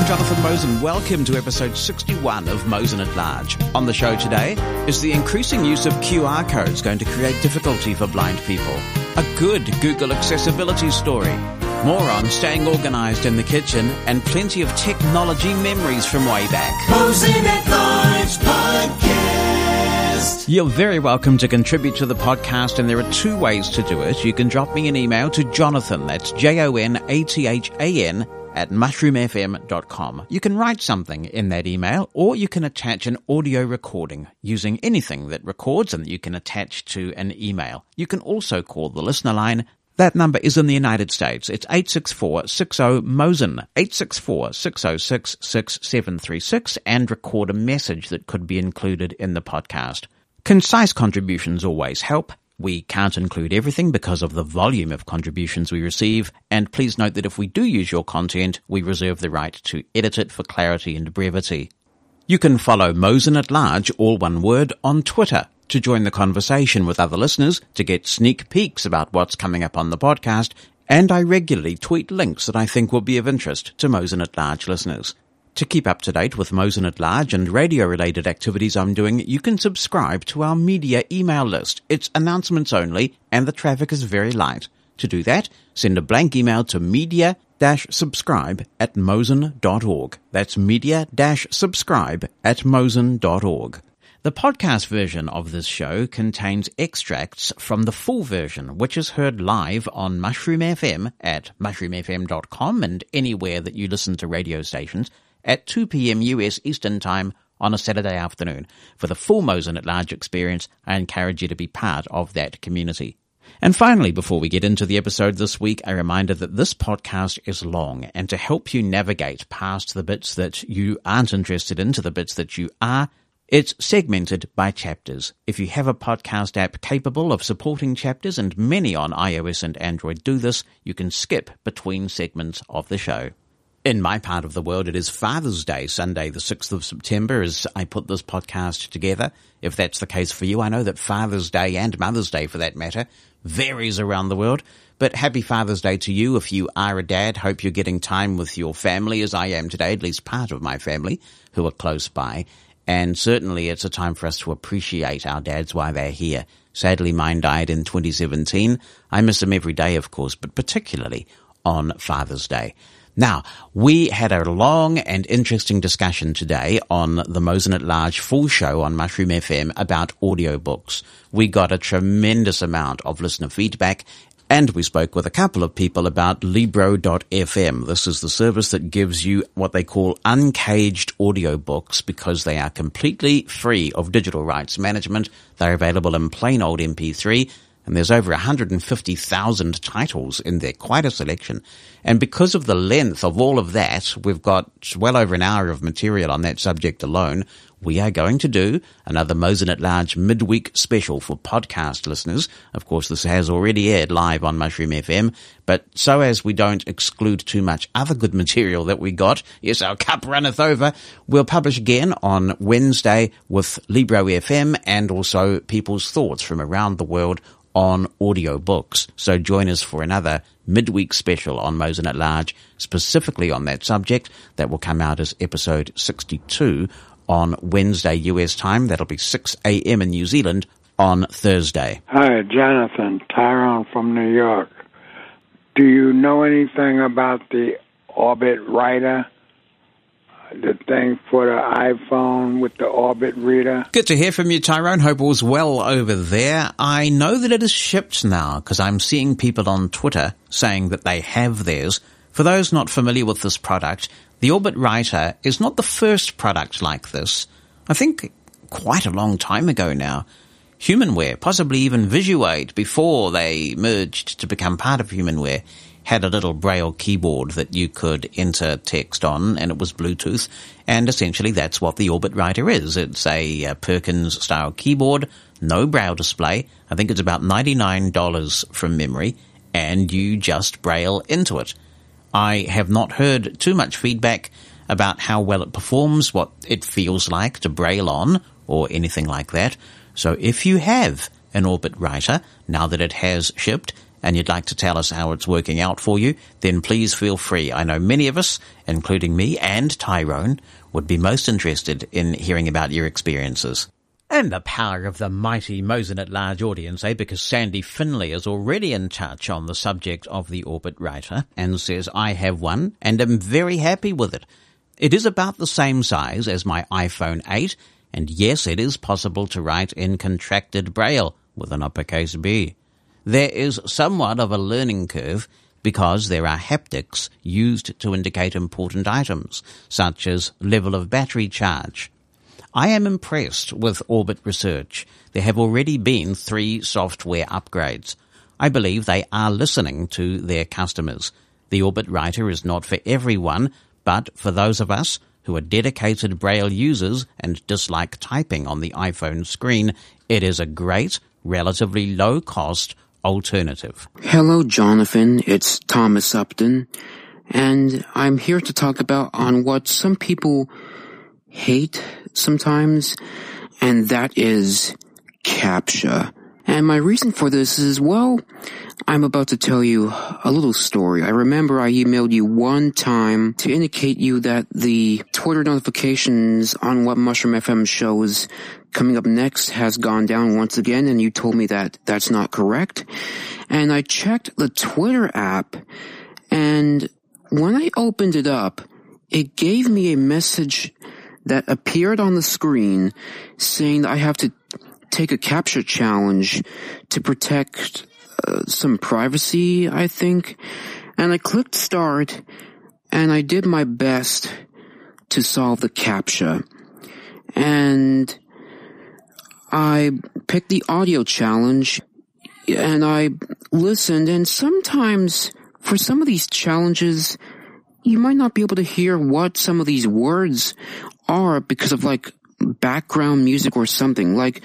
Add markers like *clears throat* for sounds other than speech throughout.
I'm Jonathan Mosen. Welcome to episode 61 of Mosen at Large. On the show today, is the increasing use of QR codes going to create difficulty for blind people? A good Google accessibility story. More on staying organized in the kitchen and plenty of technology memories from way back. Mosen at Large Podcast. You're very welcome to contribute to the podcast, and there are two ways to do it. You can drop me an email to Jonathan, that's J O N A T H A N, at mushroomfm.com. You can write something in that email, or you can attach an audio recording using anything that records and that you can attach to an email. You can also call the listener line. That number is in the United States. It's 864-60-MOSEN, 864-606-6736, and record a message that could be included in the podcast. Concise contributions always help. We can't include everything because of the volume of contributions we receive, and please note that if we do use your content, we reserve the right to edit it for clarity and brevity. You can follow Mosen at Large, all one word, on Twitter to join the conversation with other listeners, to get sneak peeks about what's coming up on the podcast, and I regularly tweet links that I think will be of interest to Mosen at Large listeners. To keep up to date with Mosen at Large and radio related activities I'm doing, you can subscribe to our media email list. It's announcements only and the traffic is very light. To do that, send a blank email to media subscribe at mosen.org. That's media subscribe at mosen.org. The podcast version of this show contains extracts from the full version, which is heard live on Mushroom FM at mushroomfm.com and anywhere that you listen to radio stations at 2 p.m. US Eastern Time on a Saturday afternoon. For the full Mosen at Large experience, I encourage you to be part of that community. And finally, before we get into the episode this week, a reminder that this podcast is long and to help you navigate past the bits that you aren't interested in to the bits that you are, it's segmented by chapters. If you have a podcast app capable of supporting chapters, and many on iOS and Android do this, you can skip between segments of the show. In my part of the world, it is Father's Day, Sunday, the 6th of September, as I put this podcast together. If that's the case for you, I know that Father's Day and Mother's Day, for that matter, varies around the world. But happy Father's Day to you if you are a dad. Hope you're getting time with your family, as I am today, at least part of my family, who are close by. And certainly it's a time for us to appreciate our dads while they're here. Sadly, mine died in 2017. I miss him every day, of course, but particularly on Father's Day. Now, we had a long and interesting discussion today on the Mosen at Large full show on Mushroom FM about audiobooks. We got a tremendous amount of listener feedback and we spoke with a couple of people about Libro.fm. This is the service that gives you what they call uncaged audiobooks because they are completely free of digital rights management. They're available in plain old MP3 and there's over 150,000 titles in there, quite a selection. And because of the length of all of that, we've got well over an hour of material on that subject alone. We are going to do another Mosen at Large midweek special for podcast listeners. Of course, this has already aired live on Mushroom FM, but so as we don't exclude too much other good material that we got, yes, our cup runneth over, we'll publish again on Wednesday with Libro FM and also people's thoughts from around the world on audiobooks. So join us for another midweek special on Mosen at Large, specifically on that subject. That will come out as episode 62 on Wednesday US time. That'll be 6 a.m. in New Zealand on Thursday. Hi, Jonathan. Tyrone from New York. Do you know anything about the Orbit Writer? The thing for the iPhone with the Orbit reader. Good to hear from you, Tyrone. Hope all's well over there. I know that it is shipped now because I'm seeing people on Twitter saying that they have theirs. For those not familiar with this product, the Orbit Writer is not the first product like this. I think quite a long time ago now. Humanware, possibly even VisuAide, before they merged to become part of Humanware, had a little braille keyboard that you could enter text on and it was Bluetooth. And essentially that's what the Orbit Writer is. It's a, uh, a Perkins style keyboard, no braille display. I think it's about $99 from memory and you just braille into it. I have not heard too much feedback about how well it performs, what it feels like to braille on or anything like that. So if you have an Orbit Writer, now that it has shipped, and you'd like to tell us how it's working out for you, then please feel free. I know many of us, including me and Tyrone, would be most interested in hearing about your experiences. And the power of the mighty Mosen at Large audience, eh? Because Sandy Finley is already in touch on the subject of the Orbit Writer and says, I have one and am very happy with it. It is about the same size as my iPhone 8, and yes, it is possible to write in contracted braille with an uppercase B. There is somewhat of a learning curve because there are haptics used to indicate important items, such as level of battery charge. I am impressed with Orbit Research. There have already been three software upgrades. I believe they are listening to their customers. The Orbit Writer is not for everyone, but for those of us who are dedicated Braille users and dislike typing on the iPhone screen, it is a great, relatively low cost alternative. Hello, Jonathan. It's Thomas Upton, and I'm here to talk about on what some people hate sometimes, and that is CAPTCHA. And my reason for this is, well, I'm about to tell you a little story. I remember I emailed you one time to indicate you that the Twitter notifications on what Mushroom FM shows coming up next has gone down once again, and you told me that that's not correct. And I checked the Twitter app, and when I opened it up, it gave me a message that appeared on the screen saying that I have to take a CAPTCHA challenge to protect uh, some privacy, I think. And I clicked start and I did my best to solve the CAPTCHA. And I picked the audio challenge and I listened and sometimes for some of these challenges, you might not be able to hear what some of these words are because of like background music or something. Like,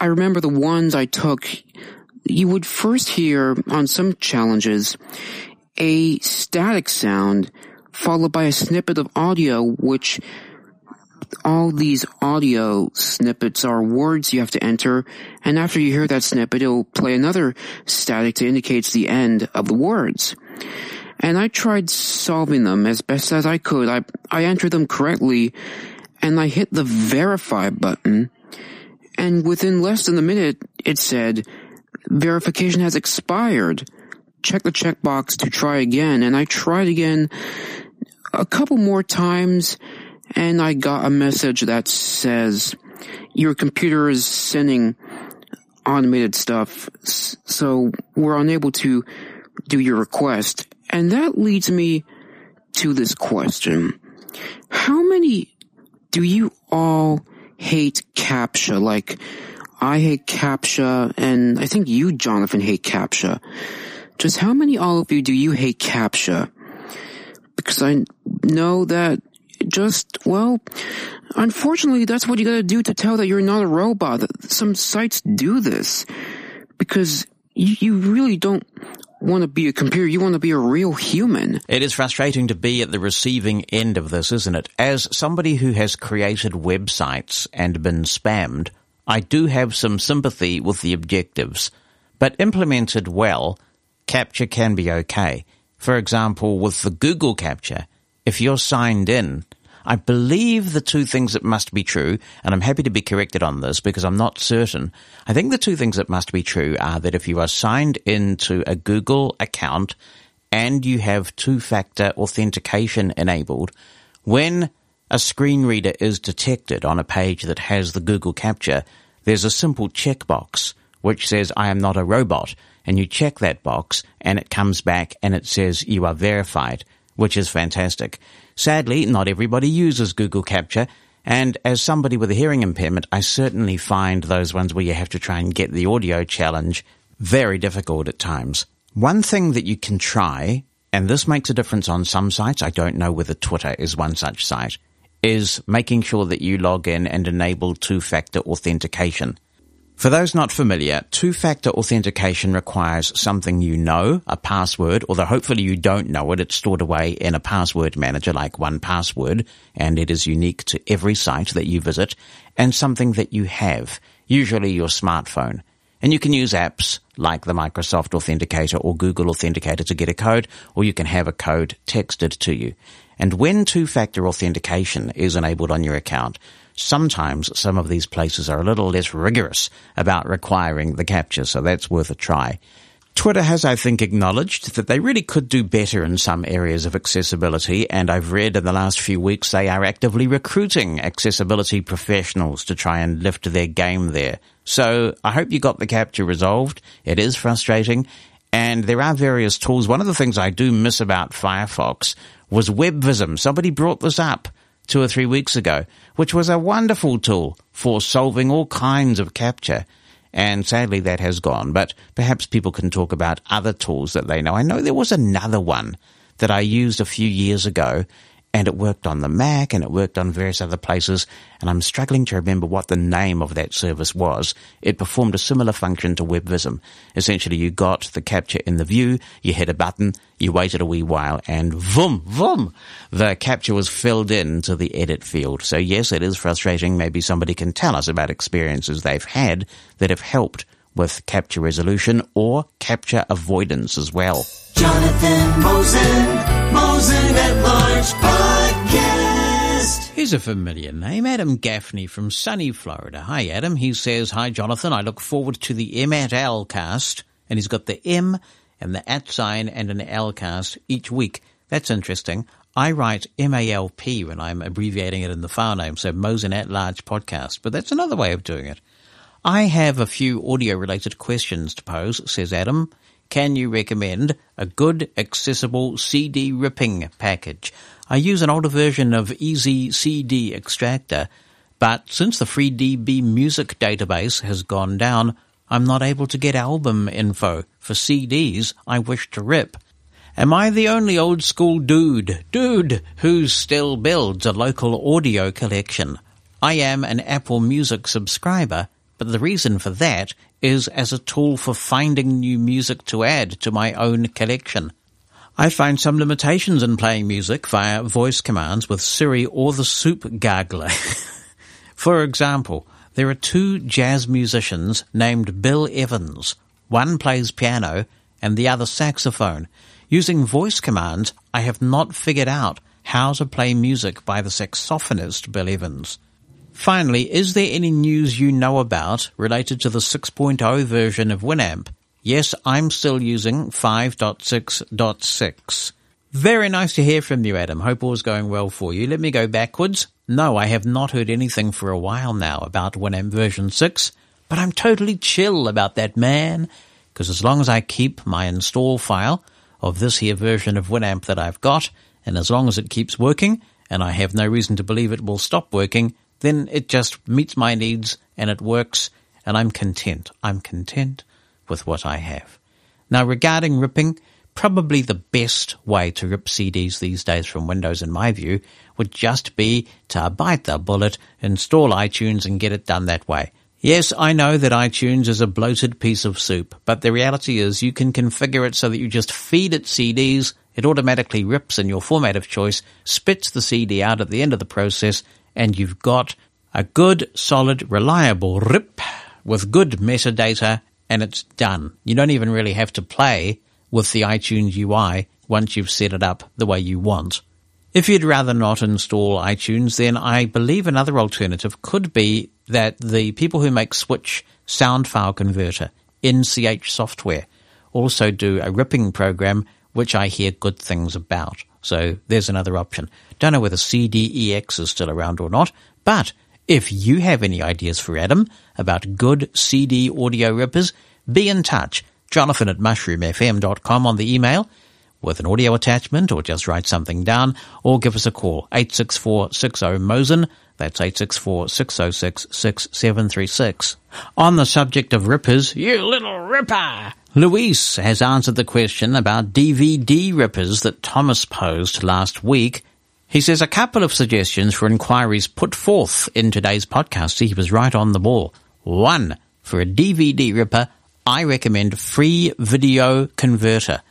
I remember the ones I took, you would first hear on some challenges a static sound followed by a snippet of audio, which all these audio snippets are words you have to enter, and after you hear that snippet, it'll play another static to indicate the end of the words. And I tried solving them as best as I could. I, I entered them correctly, and I hit the verify button, and within less than a minute, it said, verification has expired. Check the checkbox to try again, and I tried again a couple more times, and I got a message that says, your computer is sending automated stuff, so we're unable to do your request. And that leads me to this question. How many do you all hate CAPTCHA? Like, I hate CAPTCHA, and I think you, Jonathan, hate CAPTCHA. Just how many all of you do you hate CAPTCHA? Because I know that just, well, unfortunately, that's what you gotta do to tell that you're not a robot. Some sites do this. Because you, you really don't want to be a computer. You want to be a real human. It is frustrating to be at the receiving end of this, isn't it? As somebody who has created websites and been spammed, I do have some sympathy with the objectives. But implemented well, CAPTCHA can be okay. For example, with the Google CAPTCHA, if you're signed in, I believe the two things that must be true, and I'm happy to be corrected on this because I'm not certain. I think the two things that must be true are that if you are signed into a Google account and you have two-factor authentication enabled, when a screen reader is detected on a page that has the Google CAPTCHA, there's a simple checkbox which says, I am not a robot. And you check that box and it comes back and it says you are verified, which is fantastic. Sadly, not everybody uses Google CAPTCHA, and as somebody with a hearing impairment, I certainly find those ones where you have to try and get the audio challenge very difficult at times. One thing that you can try, and this makes a difference on some sites, I don't know whether Twitter is one such site, is making sure that you log in and enable two-factor authentication. For those not familiar, two-factor authentication requires something you know, a password, although hopefully you don't know it. It's stored away in a password manager like 1Password, and it is unique to every site that you visit, and something that you have, usually your smartphone. And you can use apps like the Microsoft Authenticator or Google Authenticator to get a code, or you can have a code texted to you. And when two-factor authentication is enabled on your account, sometimes some of these places are a little less rigorous about requiring the CAPTCHA, so that's worth a try. Twitter has, I think, acknowledged that they really could do better in some areas of accessibility, and I've read in the last few weeks they are actively recruiting accessibility professionals to try and lift their game there. So I hope you got the CAPTCHA resolved. It is frustrating, and there are various tools. One of the things I do miss about Firefox was WebVisum. Somebody brought this up two or three weeks ago, which was a wonderful tool for solving all kinds of CAPTCHA and sadly that has gone. But perhaps people can talk about other tools that they know. I know there was another one that I used a few years ago and it worked on the Mac and it worked on various other places and I'm struggling to remember what the name of that service was. It performed a similar function to WebVisum. Essentially you got the CAPTCHA in the view, you hit a button, you waited a wee while and vroom, vroom, the CAPTCHA was filled in to the edit field. So yes, it is frustrating. Maybe somebody can tell us about experiences they've had that have helped with CAPTCHA resolution or CAPTCHA avoidance as well. Jonathan Mosen, Mosen at Large Podcast. Here's a familiar name, Adam Gaffney from sunny Florida. Hi, Adam. He says, Hi, Jonathan. I look forward to the M at L cast. And he's got the M and the at sign and an L cast each week. That's interesting. I write M-A-L-P when I'm abbreviating it in the file name, so Mosen at Large Podcast. But that's another way of doing it. I have a few audio related questions to pose, says Adam. Can you recommend a good, accessible CD ripping package? I use an older version of Easy CD Extractor, but since the FreeDB music database has gone down, I'm not able to get album info for CDs I wish to rip. Am I the only old school dude, dude, who still builds a local audio collection? I am an Apple Music subscriber, but the reason for that is as a tool for finding new music to add to my own collection. I find some limitations in playing music via voice commands with Siri or the Soup Gargler. *laughs* for example, there are two jazz musicians named Bill Evans. One plays piano and the other saxophone. Using voice commands, I have not figured out how to play music by the saxophonist Bill Evans. Finally, is there any news you know about related to the 6.0 version of Winamp? Yes, I'm still using 5.6.6. Very nice to hear from you, Adam. Hope all's going well for you. Let me go backwards. No, I have not heard anything for a while now about Winamp version 6, but I'm totally chill about that, man. Because as long as I keep my install file of this here version of Winamp that I've got, and as long as it keeps working, and I have no reason to believe it will stop working, then it just meets my needs and it works, and I'm content. I'm content with what I have. Now, regarding ripping, probably the best way to rip CDs these days from Windows, in my view, would just be to bite the bullet, install iTunes, and get it done that way. Yes, I know that iTunes is a bloated piece of soup, but the reality is you can configure it so that you just feed it CDs, it automatically rips in your format of choice, spits the CD out at the end of the process, and you've got a good, solid, reliable rip with good metadata, and it's done. You don't even really have to play with the iTunes UI once you've set it up the way you want. If you'd rather not install iTunes, then I believe another alternative could be that the people who make Switch sound file converter, NCH software, also do a ripping program, which I hear good things about. So there's another option. Don't know whether CDEX is still around or not, but if you have any ideas for Adam about good CD audio rippers, be in touch. Jonathan at mushroomfm.com on the email with an audio attachment or just write something down or give us a call 86460 Mosen. That's 864-606-6736. On the subject of rippers, you little ripper! Luis has answered the question about DVD rippers that Thomas posed last week. He says a couple of suggestions for inquiries put forth in today's podcast. He was right on the ball. One, for a DVD ripper, I recommend Free Video Converter.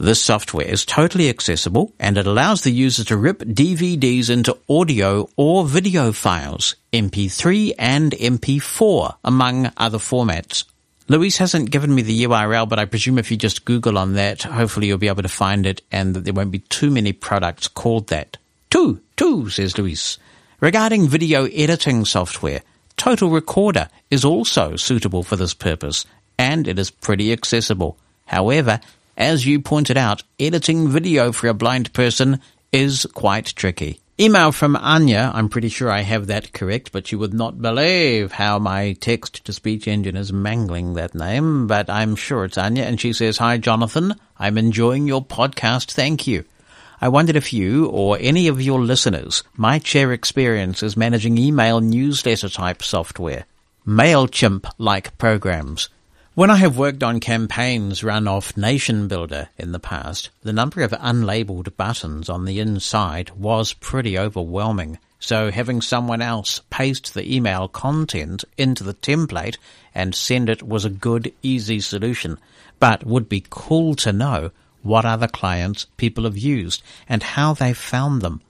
This software is totally accessible and it allows the user to rip DVDs into audio or video files, MP3 and MP4, among other formats. Louise hasn't given me the URL, but I presume if you just Google on that, hopefully you'll be able to find it and that there won't be too many products called that. Two, two, says Louise. Regarding video editing software, Total Recorder is also suitable for this purpose, and it is pretty accessible. However, as you pointed out, editing video for a blind person is quite tricky. Email from Anya. I'm pretty sure I have that correct, but you would not believe how my text to speech engine is mangling that name, but I'm sure it's Anya. And she says, Hi, Jonathan. I'm enjoying your podcast. Thank you. I wondered if you or any of your listeners might share experiences managing email newsletter type software, MailChimp like programs. When I have worked on campaigns run off Nation Builder in the past, the number of unlabeled buttons on the inside was pretty overwhelming. So having someone else paste the email content into the template and send it was a good, easy solution, but would be cool to know what other clients people have used and how they found them.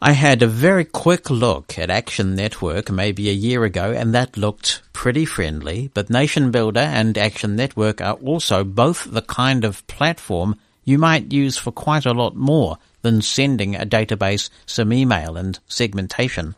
I had a very quick look at Action Network maybe a year ago, and that looked pretty friendly. But Nation Builder and Action Network are also both the kind of platform you might use for quite a lot more than sending a database some email and segmentation.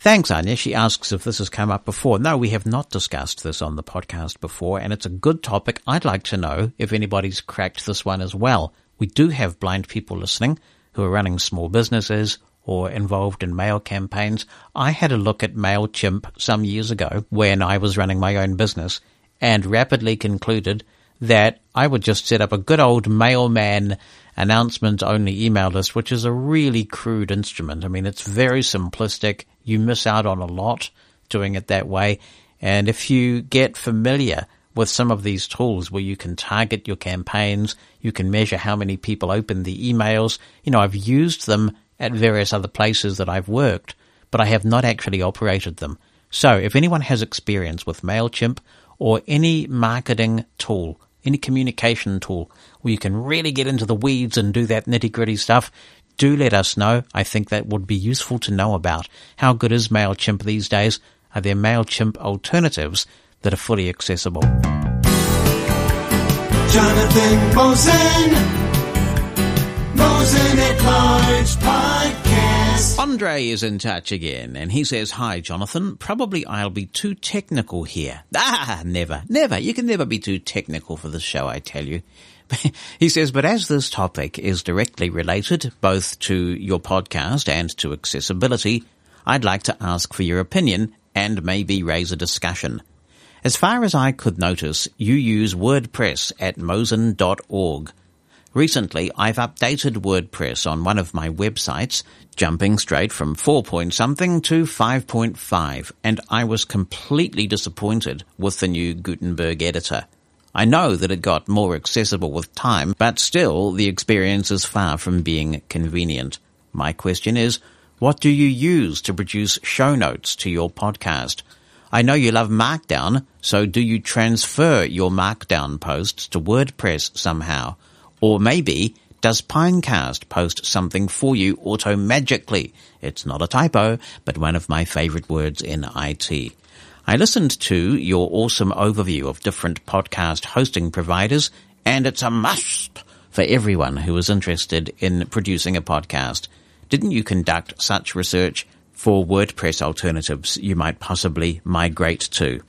Thanks, Anya. She asks if this has come up before. No, we have not discussed this on the podcast before, and it's a good topic. I'd like to know if anybody's cracked this one as well. We do have blind people listening who are running small businesses or involved in mail campaigns. I had a look at MailChimp some years ago when I was running my own business and rapidly concluded that I would just set up a good old mailman announcement only email list, which is a really crude instrument. I mean, it's very simplistic. You miss out on a lot doing it that way. And if you get familiar with some of these tools where you can target your campaigns, you can measure how many people open the emails. You know, I've used them at various other places that I've worked, but I have not actually operated them. So if anyone has experience with MailChimp or any marketing tool, any communication tool where you can really get into the weeds and do that nitty gritty stuff, do let us know. I think that would be useful to know about. How good is MailChimp these days? Are there MailChimp alternatives that are fully accessible? Jonathan Mosen. Mosen at Large Podcast. Andre is in touch again, and he says, Hi, Jonathan. Probably I'll be too technical here. *laughs* Ah, never, never. You can never be too technical for this show, I tell you. *laughs* he says, but as this topic is directly related both to your podcast and to accessibility, I'd like to ask for your opinion and maybe raise a discussion. As far as I could notice, you use WordPress at mosen.org. Recently, I've updated WordPress on one of my websites, jumping straight from 4 point something to 5.5, and I was completely disappointed with the new Gutenberg editor. I know that it got more accessible with time, but still the experience is far from being convenient. My question is, what do you use to produce show notes to your podcast? I know you love Markdown, so do you transfer your Markdown posts to WordPress somehow? Or maybe, does Pinecast post something for you auto-magically? It's not a typo, but one of my favorite words in IT. I listened to your awesome overview of different podcast hosting providers, and it's a must for everyone who is interested in producing a podcast. Didn't you conduct such research for WordPress alternatives you might possibly migrate to?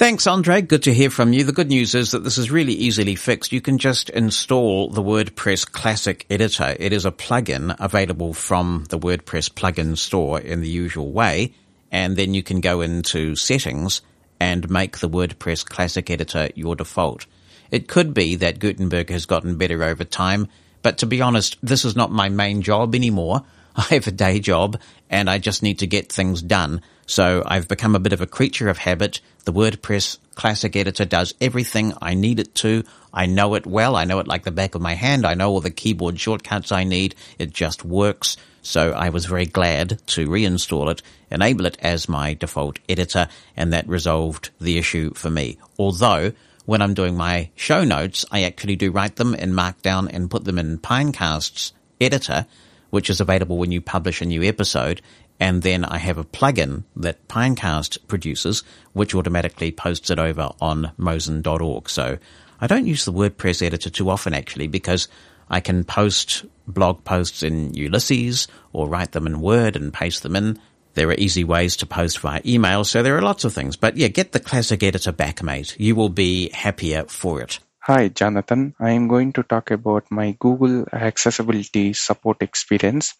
Thanks, Andre. Good to hear from you. The good news is that this is really easily fixed. You can just install the WordPress Classic Editor. It is a plugin available from the WordPress plugin store in the usual way. And then you can go into settings and make the WordPress Classic Editor your default. It could be that Gutenberg has gotten better over time, but to be honest, this is not my main job anymore. *laughs* I have a day job and I just need to get things done. So I've become a bit of a creature of habit. The WordPress Classic Editor does everything I need it to. I know it well. I know it like the back of my hand. I know all the keyboard shortcuts I need. It just works. So I was very glad to reinstall it, enable it as my default editor, and that resolved the issue for me. Although, when I'm doing my show notes, I actually do write them in Markdown and put them in Pinecast's editor, which is available when you publish a new episode. And then I have a plugin that Pinecast produces, which automatically posts it over on mosen.org. So I don't use the WordPress editor too often actually because I can post blog posts in Ulysses or write them in Word and paste them in. There are easy ways to post via email, so there are lots of things. But yeah, get the classic editor back, mate. You will be happier for it. Hi, Jonathan. I am going to talk about my Google accessibility support experience.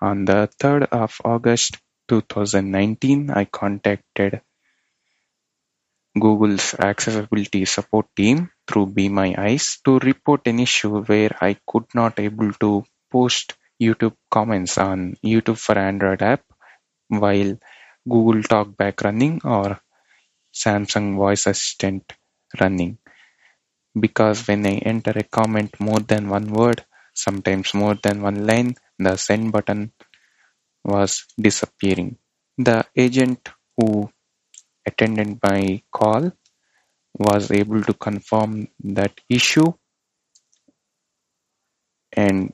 On the 3rd of August 2019, I contacted Google's accessibility support team through Be My Eyes to report an issue where I could not able to post YouTube comments on YouTube for Android app while Google Talkback running or Samsung Voice Assistant running. Because when I enter a comment more than one word, sometimes more than one line, the send button was disappearing. The agent who attended my call was able to confirm that issue and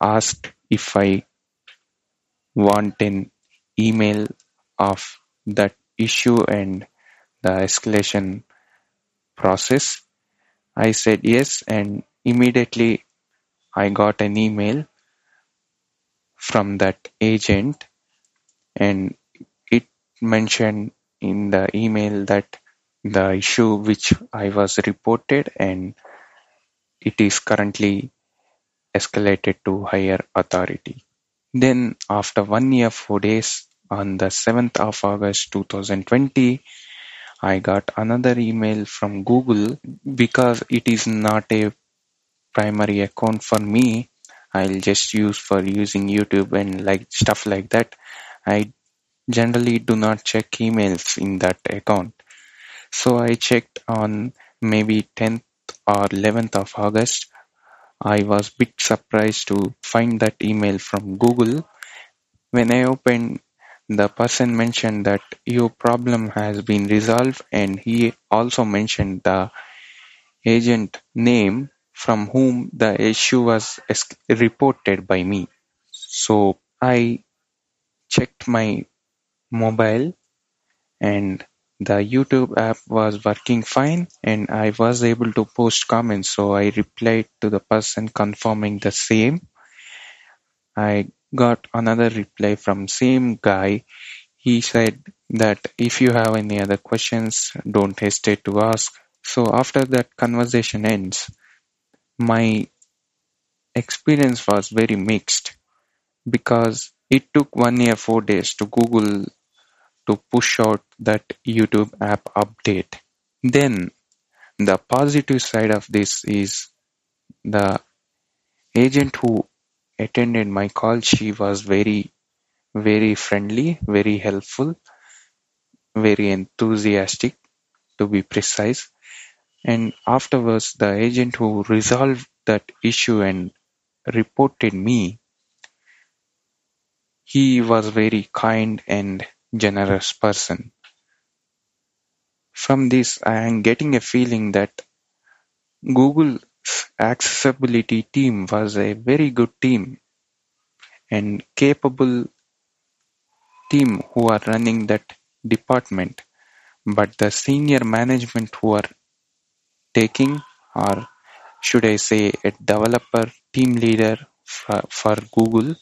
asked if I want an email of that issue and the escalation process. I said yes and immediately I got an email from that agent and it mentioned in the email that the issue which I was reported and it is currently escalated to higher authority. Then after one year, four days, on the 7th of August 2020, I got another email from Google because it is not a primary account for me. I'll just use for using YouTube and like stuff like that. I generally do not check emails in that account. So I checked on maybe 10th or 11th of August. I was bit surprised to find that email from Google. When I opened, the person mentioned that your problem has been resolved and he also mentioned the agent name from whom the issue was reported by me. So I checked my mobile and the YouTube app was working fine and I was able to post comments. So I replied to the person confirming the same. I got another reply from same guy. He said that if you have any other questions, don't hesitate to ask. So after that conversation ends, my experience was very mixed because it took one year, four days to Google to push out that YouTube app update. Then the positive side of this is the agent who attended my call, she was very, very friendly, very helpful, very enthusiastic to be precise. And afterwards, the agent who resolved that issue and reported me, he was very kind and generous person. From this, I am getting a feeling that Google's accessibility team was a very good team and capable team who are running that department. But the senior management who are taking, or should I say, a developer team leader for, for Google,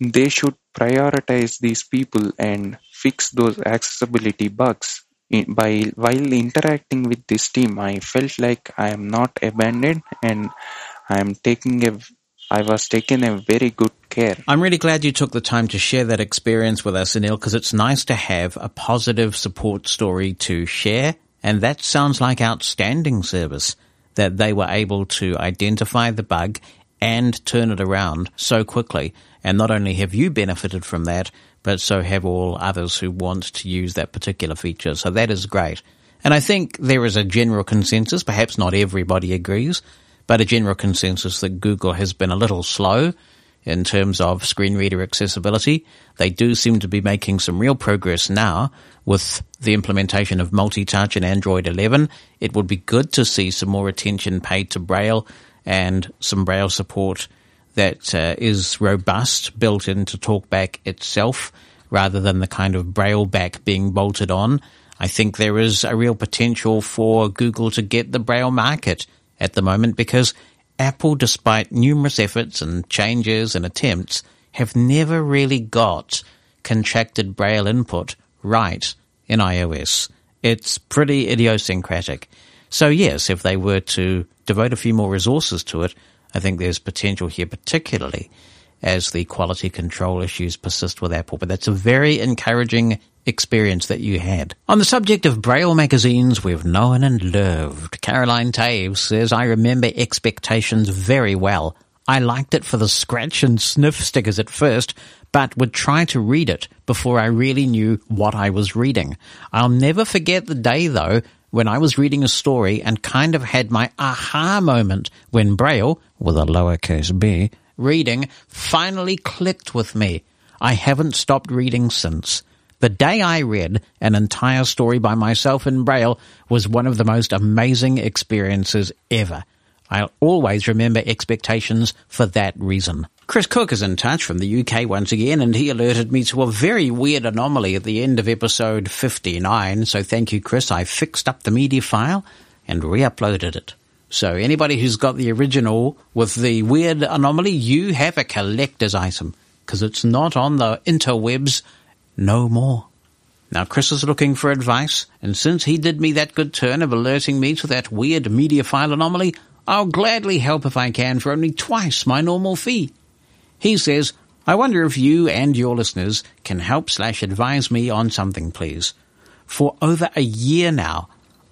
they should prioritize these people and fix those accessibility bugs. By while interacting with this team, I felt like I am not abandoned and I am taking a I was taking a very good care. I'm really glad you took the time to share that experience with us, Anil, because it's nice to have a positive support story to share. And that sounds like outstanding service that they were able to identify the bug and turn it around so quickly. And not only have you benefited from that, but so have all others who want to use that particular feature. So that is great. And I think there is a general consensus, perhaps not everybody agrees, but a general consensus that Google has been a little slow in terms of screen reader accessibility. They do seem to be making some real progress now with the implementation of multi-touch in Android 11. It would be good to see some more attention paid to Braille and some Braille support that uh, is robust, built into TalkBack itself, rather than the kind of BrailleBack being bolted on. I think there is a real potential for Google to get the braille market at the moment because Apple, despite numerous efforts and changes and attempts, have never really got contracted braille input right in iOS. It's pretty idiosyncratic. So yes, if they were to devote a few more resources to it, I think there's potential here, particularly as the quality control issues persist with Apple. But that's a very encouraging experience that you had. On the subject of Braille magazines we've known and loved, Caroline Taves says, I remember Expectations very well. I liked it for the scratch and sniff stickers at first, but would try to read it before I really knew what I was reading. I'll never forget the day though when I was reading a story and kind of had my aha moment when Braille, with a lowercase b, reading finally clicked with me. I haven't stopped reading since. The day I read an entire story by myself in Braille was one of the most amazing experiences ever. I'll always remember expectations for that reason. Chris Cook is in touch from the UK once again, and he alerted me to a very weird anomaly at the end of episode 59. So thank you, Chris. I fixed up the media file and re-uploaded it. So anybody who's got the original with the weird anomaly, you have a collector's item because it's not on the interwebs no more. Now Chris is looking for advice, and since he did me that good turn of alerting me to that weird media file anomaly, I'll gladly help if I can for only twice my normal fee. He says, I wonder if you and your listeners can help slash advise me on something, please. For over a year now,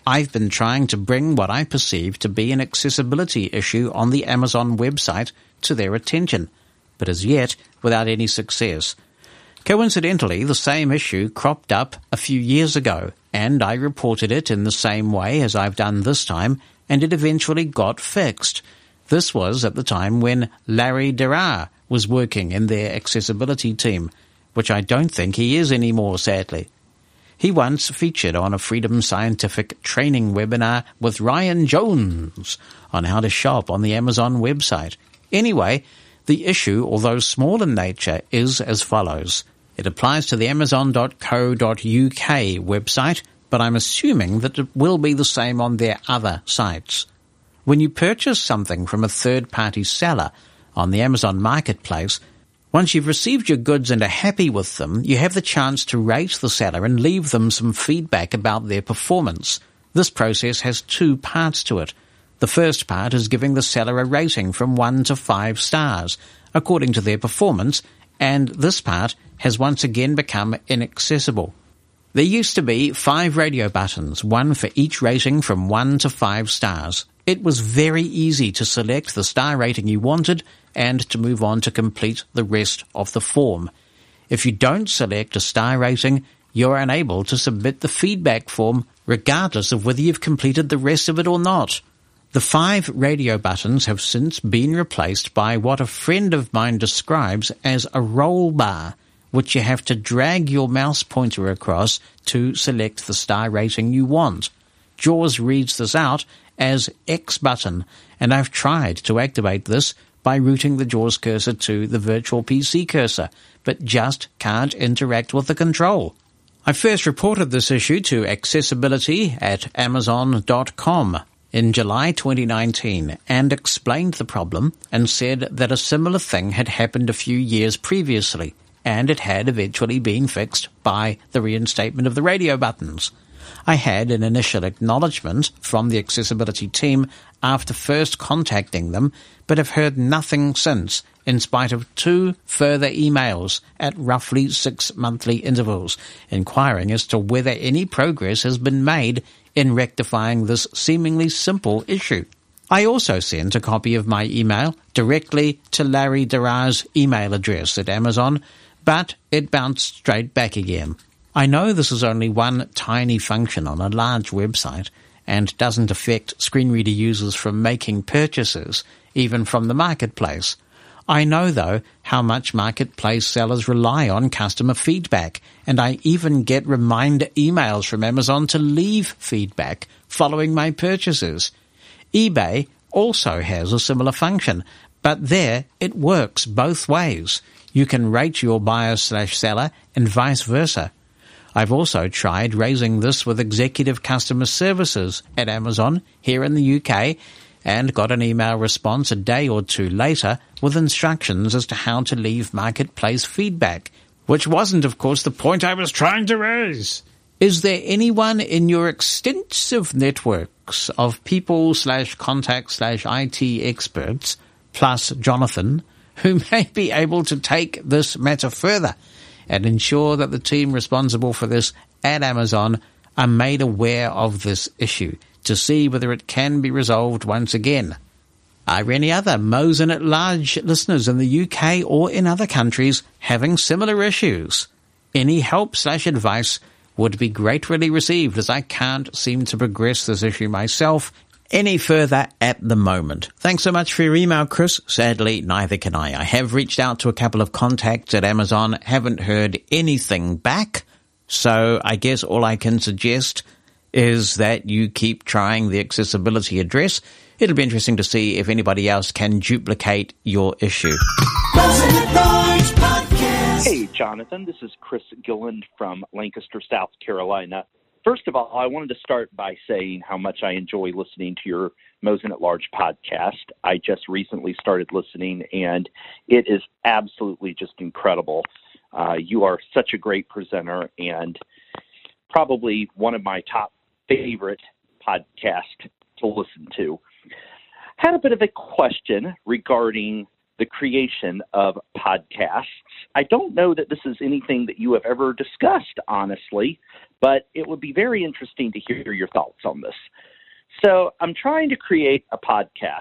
I've been trying to bring what I perceive to be an accessibility issue on the Amazon website to their attention, but as yet without any success. Coincidentally, the same issue cropped up a few years ago, and I reported it in the same way as I've done this time, and it eventually got fixed. This was at the time when Larry Derar was working in their accessibility team, which I don't think he is anymore, sadly. He once featured on a Freedom Scientific training webinar with Ryan Jones on how to shop on the Amazon website. Anyway, the issue, although small in nature, is as follows. It applies to the Amazon.co.uk website, but I'm assuming that it will be the same on their other sites. When you purchase something from a third party seller on the Amazon marketplace, once you've received your goods and are happy with them, you have the chance to rate the seller and leave them some feedback about their performance. This process has two parts to it. The first part is giving the seller a rating from one to five stars, according to their performance, and this part has once again become inaccessible. There used to be five radio buttons, one for each rating from one to five stars. It was very easy to select the star rating you wanted and to move on to complete the rest of the form. If you don't select a star rating, you're unable to submit the feedback form regardless of whether you've completed the rest of it or not. The five radio buttons have since been replaced by what a friend of mine describes as a roll bar which you have to drag your mouse pointer across to select the star rating you want. JAWS reads this out as X button, and I've tried to activate this by routing the JAWS cursor to the virtual PC cursor, but just can't interact with the control. I first reported this issue to accessibility at amazon.com in July 2019 and explained the problem and said that a similar thing had happened a few years previously and it had eventually been fixed by the reinstatement of the radio buttons. I had an initial acknowledgement from the accessibility team after first contacting them, but have heard nothing since, in spite of two further emails at roughly six monthly intervals, inquiring as to whether any progress has been made in rectifying this seemingly simple issue. I also sent a copy of my email directly to Larry Derar's email address at Amazon, but it bounced straight back again. I know this is only one tiny function on a large website and doesn't affect screen reader users from making purchases, even from the marketplace. I know, though, how much marketplace sellers rely on customer feedback, and I even get reminder emails from Amazon to leave feedback following my purchases. eBay also has a similar function, But there, it works both ways. You can rate your buyer slash seller and vice versa. I've also tried raising this with executive customer services at Amazon here in the UK and got an email response a day or two later with instructions as to how to leave marketplace feedback, which wasn't, of course, the point I was trying to raise. Is there anyone in your extensive networks of people slash contact slash IT experts, plus Jonathan, who *laughs* may be able to take this matter further and ensure that the team responsible for this at Amazon are made aware of this issue to see whether it can be resolved once again. Are any other Mosen at Large listeners in the UK or in other countries having similar issues? Any help slash advice would be gratefully received as I can't seem to progress this issue myself any further at the moment. Thanks so much for your email, Chris. Sadly, neither can I. I have reached out to a couple of contacts at Amazon, haven't heard anything back. So I guess all I can suggest is that you keep trying the accessibility address. It'll be interesting to see if anybody else can duplicate your issue. Hey, Jonathan. This is Chris Gilland from Lancaster, South Carolina. First of all, I wanted to start by saying how much I enjoy listening to your Mosen at Large podcast. I just recently started listening, and it is absolutely just incredible. Uh, you are such a great presenter, and probably one of my top favorite podcasts to listen to. Had a bit of a question regarding the creation of podcasts. I don't know that this is anything that you have ever discussed, honestly, but it would be very interesting to hear your thoughts on this. So, I'm trying to create a podcast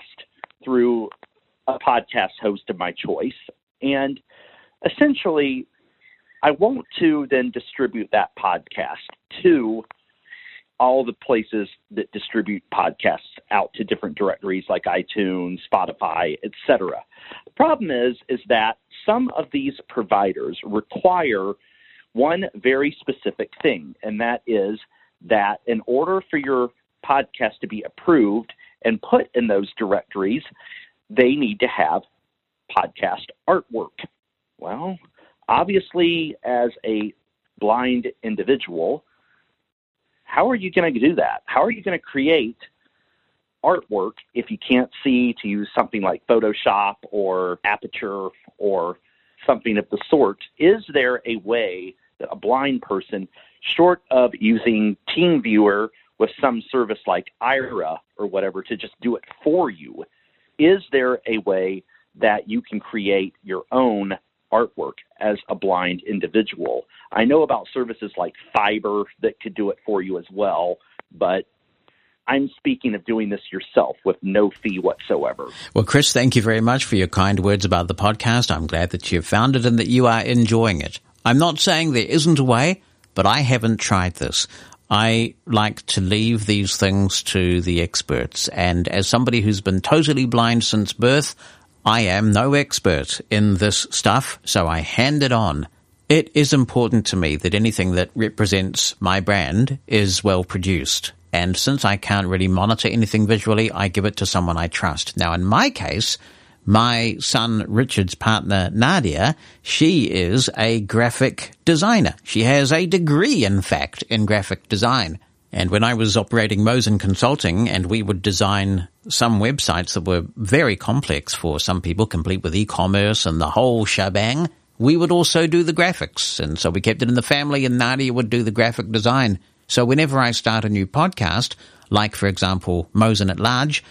through a podcast host of my choice, and essentially, I want to then distribute that podcast to all the places that distribute podcasts out to different directories like iTunes, Spotify, etc. The problem is is that some of these providers require one very specific thing, and that is that in order for your podcast to be approved and put in those directories, they need to have podcast artwork. Well, obviously, as a blind individual, how are you going to do that? How are you going to create artwork if you can't see to use something like Photoshop or Aperture or something of the sort? Is there a way a blind person, short of using TeamViewer with some service like Aira or whatever to just do it for you, is there a way that you can create your own artwork as a blind individual. I know about services like Fiverr that could do it for you as well, but I'm speaking of doing this yourself with no fee whatsoever. Well, Chris, thank you very much for your kind words about the podcast. I'm glad that you've found it and that you are enjoying it. I'm not saying there isn't a way, but I haven't tried this. I like to leave these things to the experts. And as somebody who's been totally blind since birth, I am no expert in this stuff, so I hand it on. It is important to me that anything that represents my brand is well produced. And since I can't really monitor anything visually, I give it to someone I trust. Now, in my case, my son Richard's partner Nadia, she is a graphic designer. She has a degree, in fact, in graphic design. And when I was operating Mosen Consulting and we would design some websites that were very complex for some people, complete with e-commerce and the whole shebang, we would also do the graphics. And so we kept it in the family and Nadia would do the graphic design. So whenever I start a new podcast, like for example, Mosen at Large,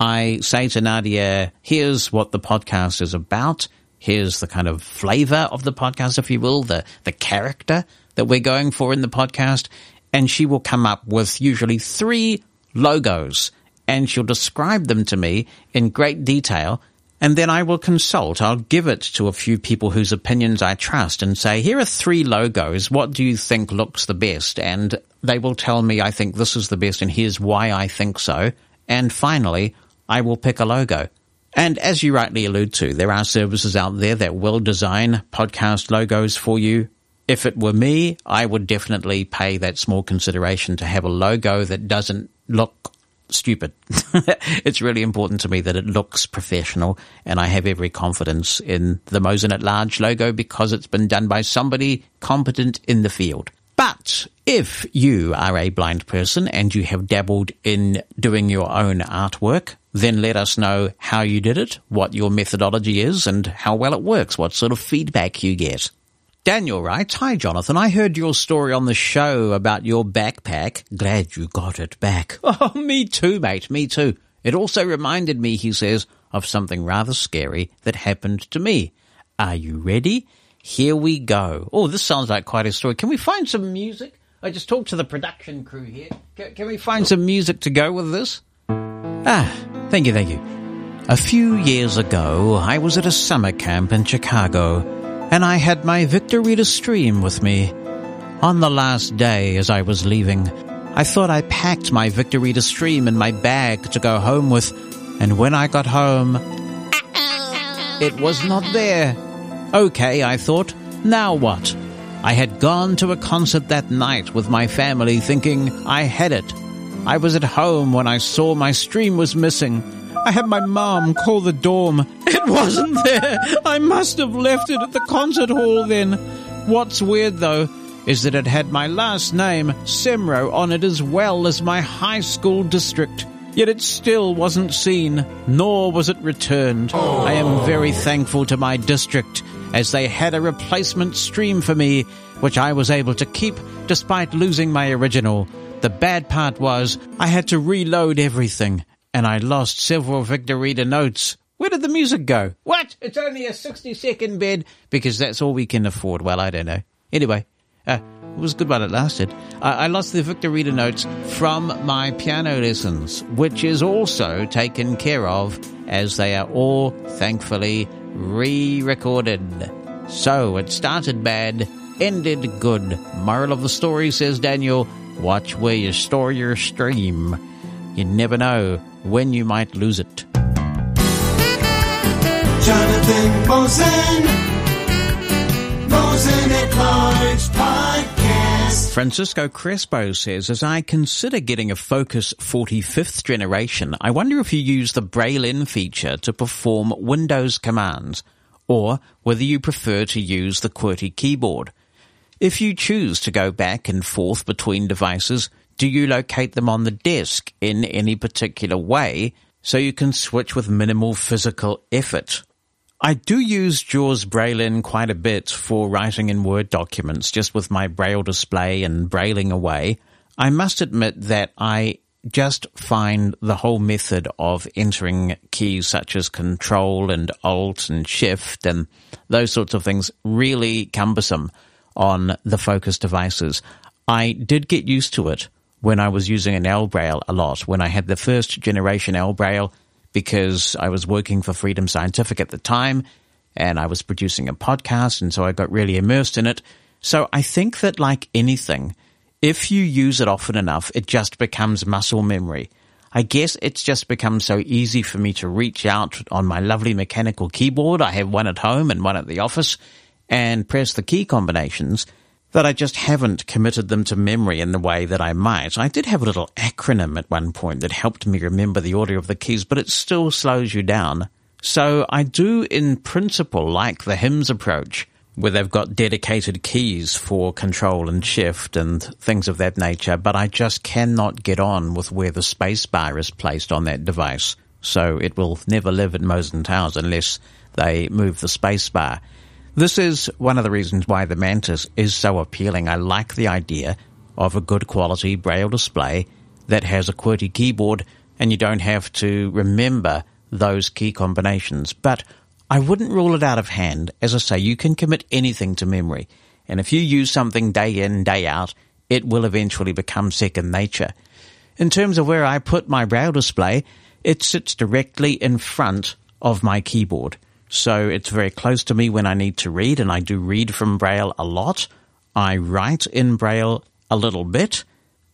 I say to Nadia, here's what the podcast is about. Here's the kind of flavor of the podcast, if you will, the, the character that we're going for in the podcast and she will come up with usually three logos and she'll describe them to me in great detail. And then I will consult. I'll give it to a few people whose opinions I trust and say, here are three logos. What do you think looks the best? And they will tell me, I think this is the best and here's why I think so. And finally, I will pick a logo. And as you rightly allude to, there are services out there that will design podcast logos for you if it were me, I would definitely pay that small consideration to have a logo that doesn't look stupid. *laughs* it's really important to me that it looks professional, and I have every confidence in the Mosen at Large logo because it's been done by somebody competent in the field. But if you are a blind person and you have dabbled in doing your own artwork, then let us know how you did it, what your methodology is, and how well it works, what sort of feedback you get. Daniel writes, Hi Jonathan, I heard your story on the show about your backpack. Glad you got it back. *laughs* Oh, me too, mate, me too. It also reminded me, he says, of something rather scary that happened to me. Are you ready? Here we go. Oh, this sounds like quite a story. Can we find some music? I just talked to the production crew here. Can, can we find some music to go with this? Ah, thank you, thank you. A few years ago, I was at a summer camp in Chicago, and I had my Victor Reader stream with me. On the last day, as I was leaving, I thought I packed my Victor Reader stream in my bag to go home with, and when I got home, it was not there. Okay, I thought, now what? I had gone to a concert that night with my family thinking I had it. I was at home when I saw my stream was missing. I had my mom call the dorm. It wasn't there. I must have left it at the concert hall then. What's weird though is that it had my last name, Semro, on it as well as my high school district. Yet it still wasn't seen, nor was it returned. I am very thankful to my district as they had a replacement stream for me, which I was able to keep despite losing my original. The bad part was I had to reload everything, and I lost several Victor Reader notes. Where did the music go? What? It's only a 60 second bed because that's all we can afford. Well, I don't know. Anyway, uh, it was good while it lasted. I, I lost the Victor Reader notes from my piano lessons, which is also taken care of as they are all, thankfully, re recorded. So it started bad, ended good. Moral of the story, says Daniel watch where you store your stream. You never know when you might lose it. Jonathan Mosen. Mosen at Large Podcast. Francisco Crespo says, as I consider getting a Focus 45th generation, I wonder if you use the Braille-in feature to perform Windows commands, or whether you prefer to use the QWERTY keyboard. If you choose to go back and forth between devices, do you locate them on the desk in any particular way so you can switch with minimal physical effort? I do use JAWS Braille-in quite a bit for writing in Word documents, just with my Braille display and brailing away. I must admit that I just find the whole method of entering keys such as Control and Alt and Shift and those sorts of things really cumbersome on the Focus devices. I did get used to it when I was using an ElBraille a lot, when I had the first generation ElBraille because I was working for Freedom Scientific at the time and I was producing a podcast and so I got really immersed in it. So I think that like anything, if you use it often enough, it just becomes muscle memory. I guess it's just become so easy for me to reach out on my lovely mechanical keyboard. I have one at home and one at the office and press the key combinations that I just haven't committed them to memory in the way that I might. I did have a little acronym at one point that helped me remember the order of the keys, but it still slows you down. So I do in principle like the HIMS approach, where they've got dedicated keys for control and shift and things of that nature, but I just cannot get on with where the space bar is placed on that device. So it will never live at Mosen Towers unless they move the space bar. This is one of the reasons why the Mantis is so appealing. I like the idea of a good quality Braille display that has a QWERTY keyboard and you don't have to remember those key combinations. But I wouldn't rule it out of hand. As I say, you can commit anything to memory. And if you use something day in, day out, it will eventually become second nature. In terms of where I put my Braille display, it sits directly in front of my keyboard. So it's very close to me when I need to read, and I do read from Braille a lot. I write in Braille a little bit,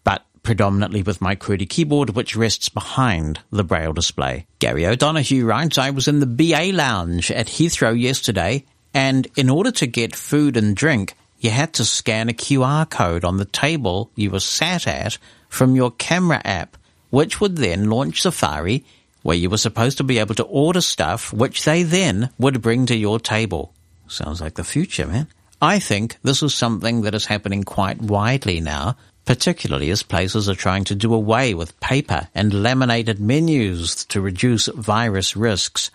but predominantly with my QWERTY keyboard, which rests behind the Braille display. Gary O'Donoghue writes, I was in the BA lounge at Heathrow yesterday, and in order to get food and drink, you had to scan a QR code on the table you were sat at from your camera app. which would then launch Safari, where you were supposed to be able to order stuff, which they then would bring to your table. Sounds like the future, man. I think this is something that is happening quite widely now, particularly as places are trying to do away with paper and laminated menus to reduce virus risks.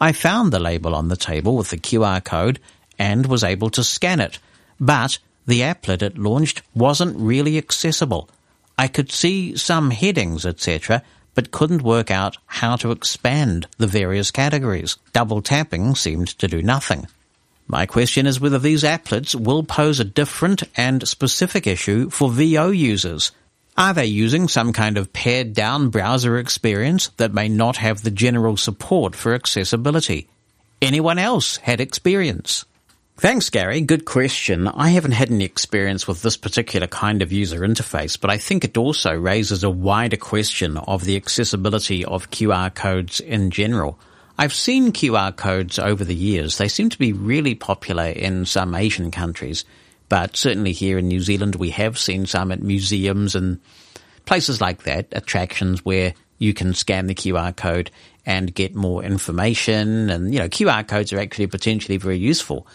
I found the label on the table with the QR code and was able to scan it, but the applet it launched wasn't really accessible. I could see some headings, etc., but couldn't work out how to expand the various categories. Double tapping seemed to do nothing. My question is whether these applets will pose a different and specific issue for VO users. Are they using some kind of pared down browser experience that may not have the general support for accessibility? Anyone else had experience? Thanks, Gary. Good question. I haven't had any experience with this particular kind of user interface, but I think it also raises a wider question of the accessibility of QR codes in general. I've seen QR codes over the years. They seem to be really popular in some Asian countries, but certainly here in New Zealand, we have seen some at museums and places like that, attractions where you can scan the QR code and get more information. And, you know, QR codes are actually potentially very useful.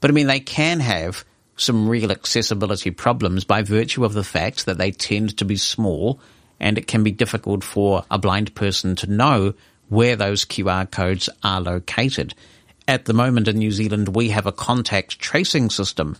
But I mean, they can have some real accessibility problems by virtue of the fact that they tend to be small and it can be difficult for a blind person to know where those QR codes are located. At the moment in New Zealand, we have a contact tracing system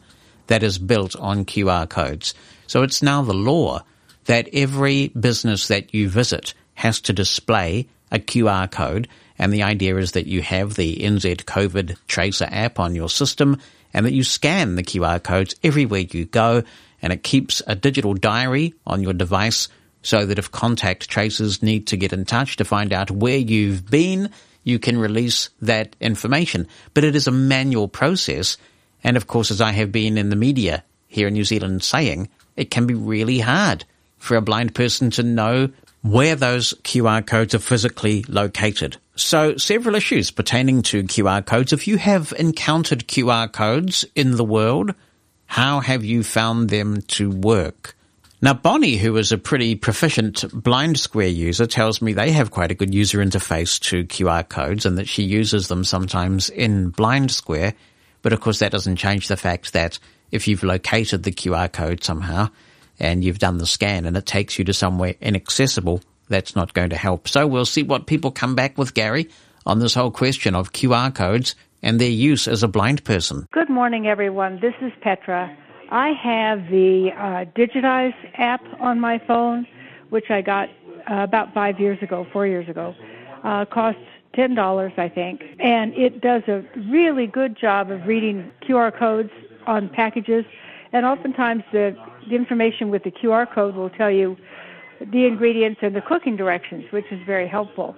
that is built on QR codes. So it's now the law that every business that you visit has to display a QR code. And the idea is that you have the NZ COVID Tracer app on your system and that you scan the QR codes everywhere you go and it keeps a digital diary on your device so that if contact tracers need to get in touch to find out where you've been, you can release that information. But it is a manual process. And of course, as I have been in the media here in New Zealand saying, it can be really hard for a blind person to know where those QR codes are physically located. So several issues pertaining to QR codes. If you have encountered QR codes in the world, how have you found them to work? Now, Bonnie, who is a pretty proficient BlindSquare user, tells me they have quite a good user interface to QR codes and that she uses them sometimes in BlindSquare. But of course, that doesn't change the fact that if you've located the QR code somehow and you've done the scan and it takes you to somewhere inaccessible, that's not going to help. So we'll see what people come back with, Gary, on this whole question of QR codes and their use as a blind person. Good morning, everyone. This is Petra. I have the uh, Digit-Eyes app on my phone, which I got uh, about five years ago, four years ago. Uh, costs ten dollars, I think, and it does a really good job of reading QR codes on packages, and oftentimes the, the information with the QR code will tell you the ingredients and the cooking directions, which is very helpful.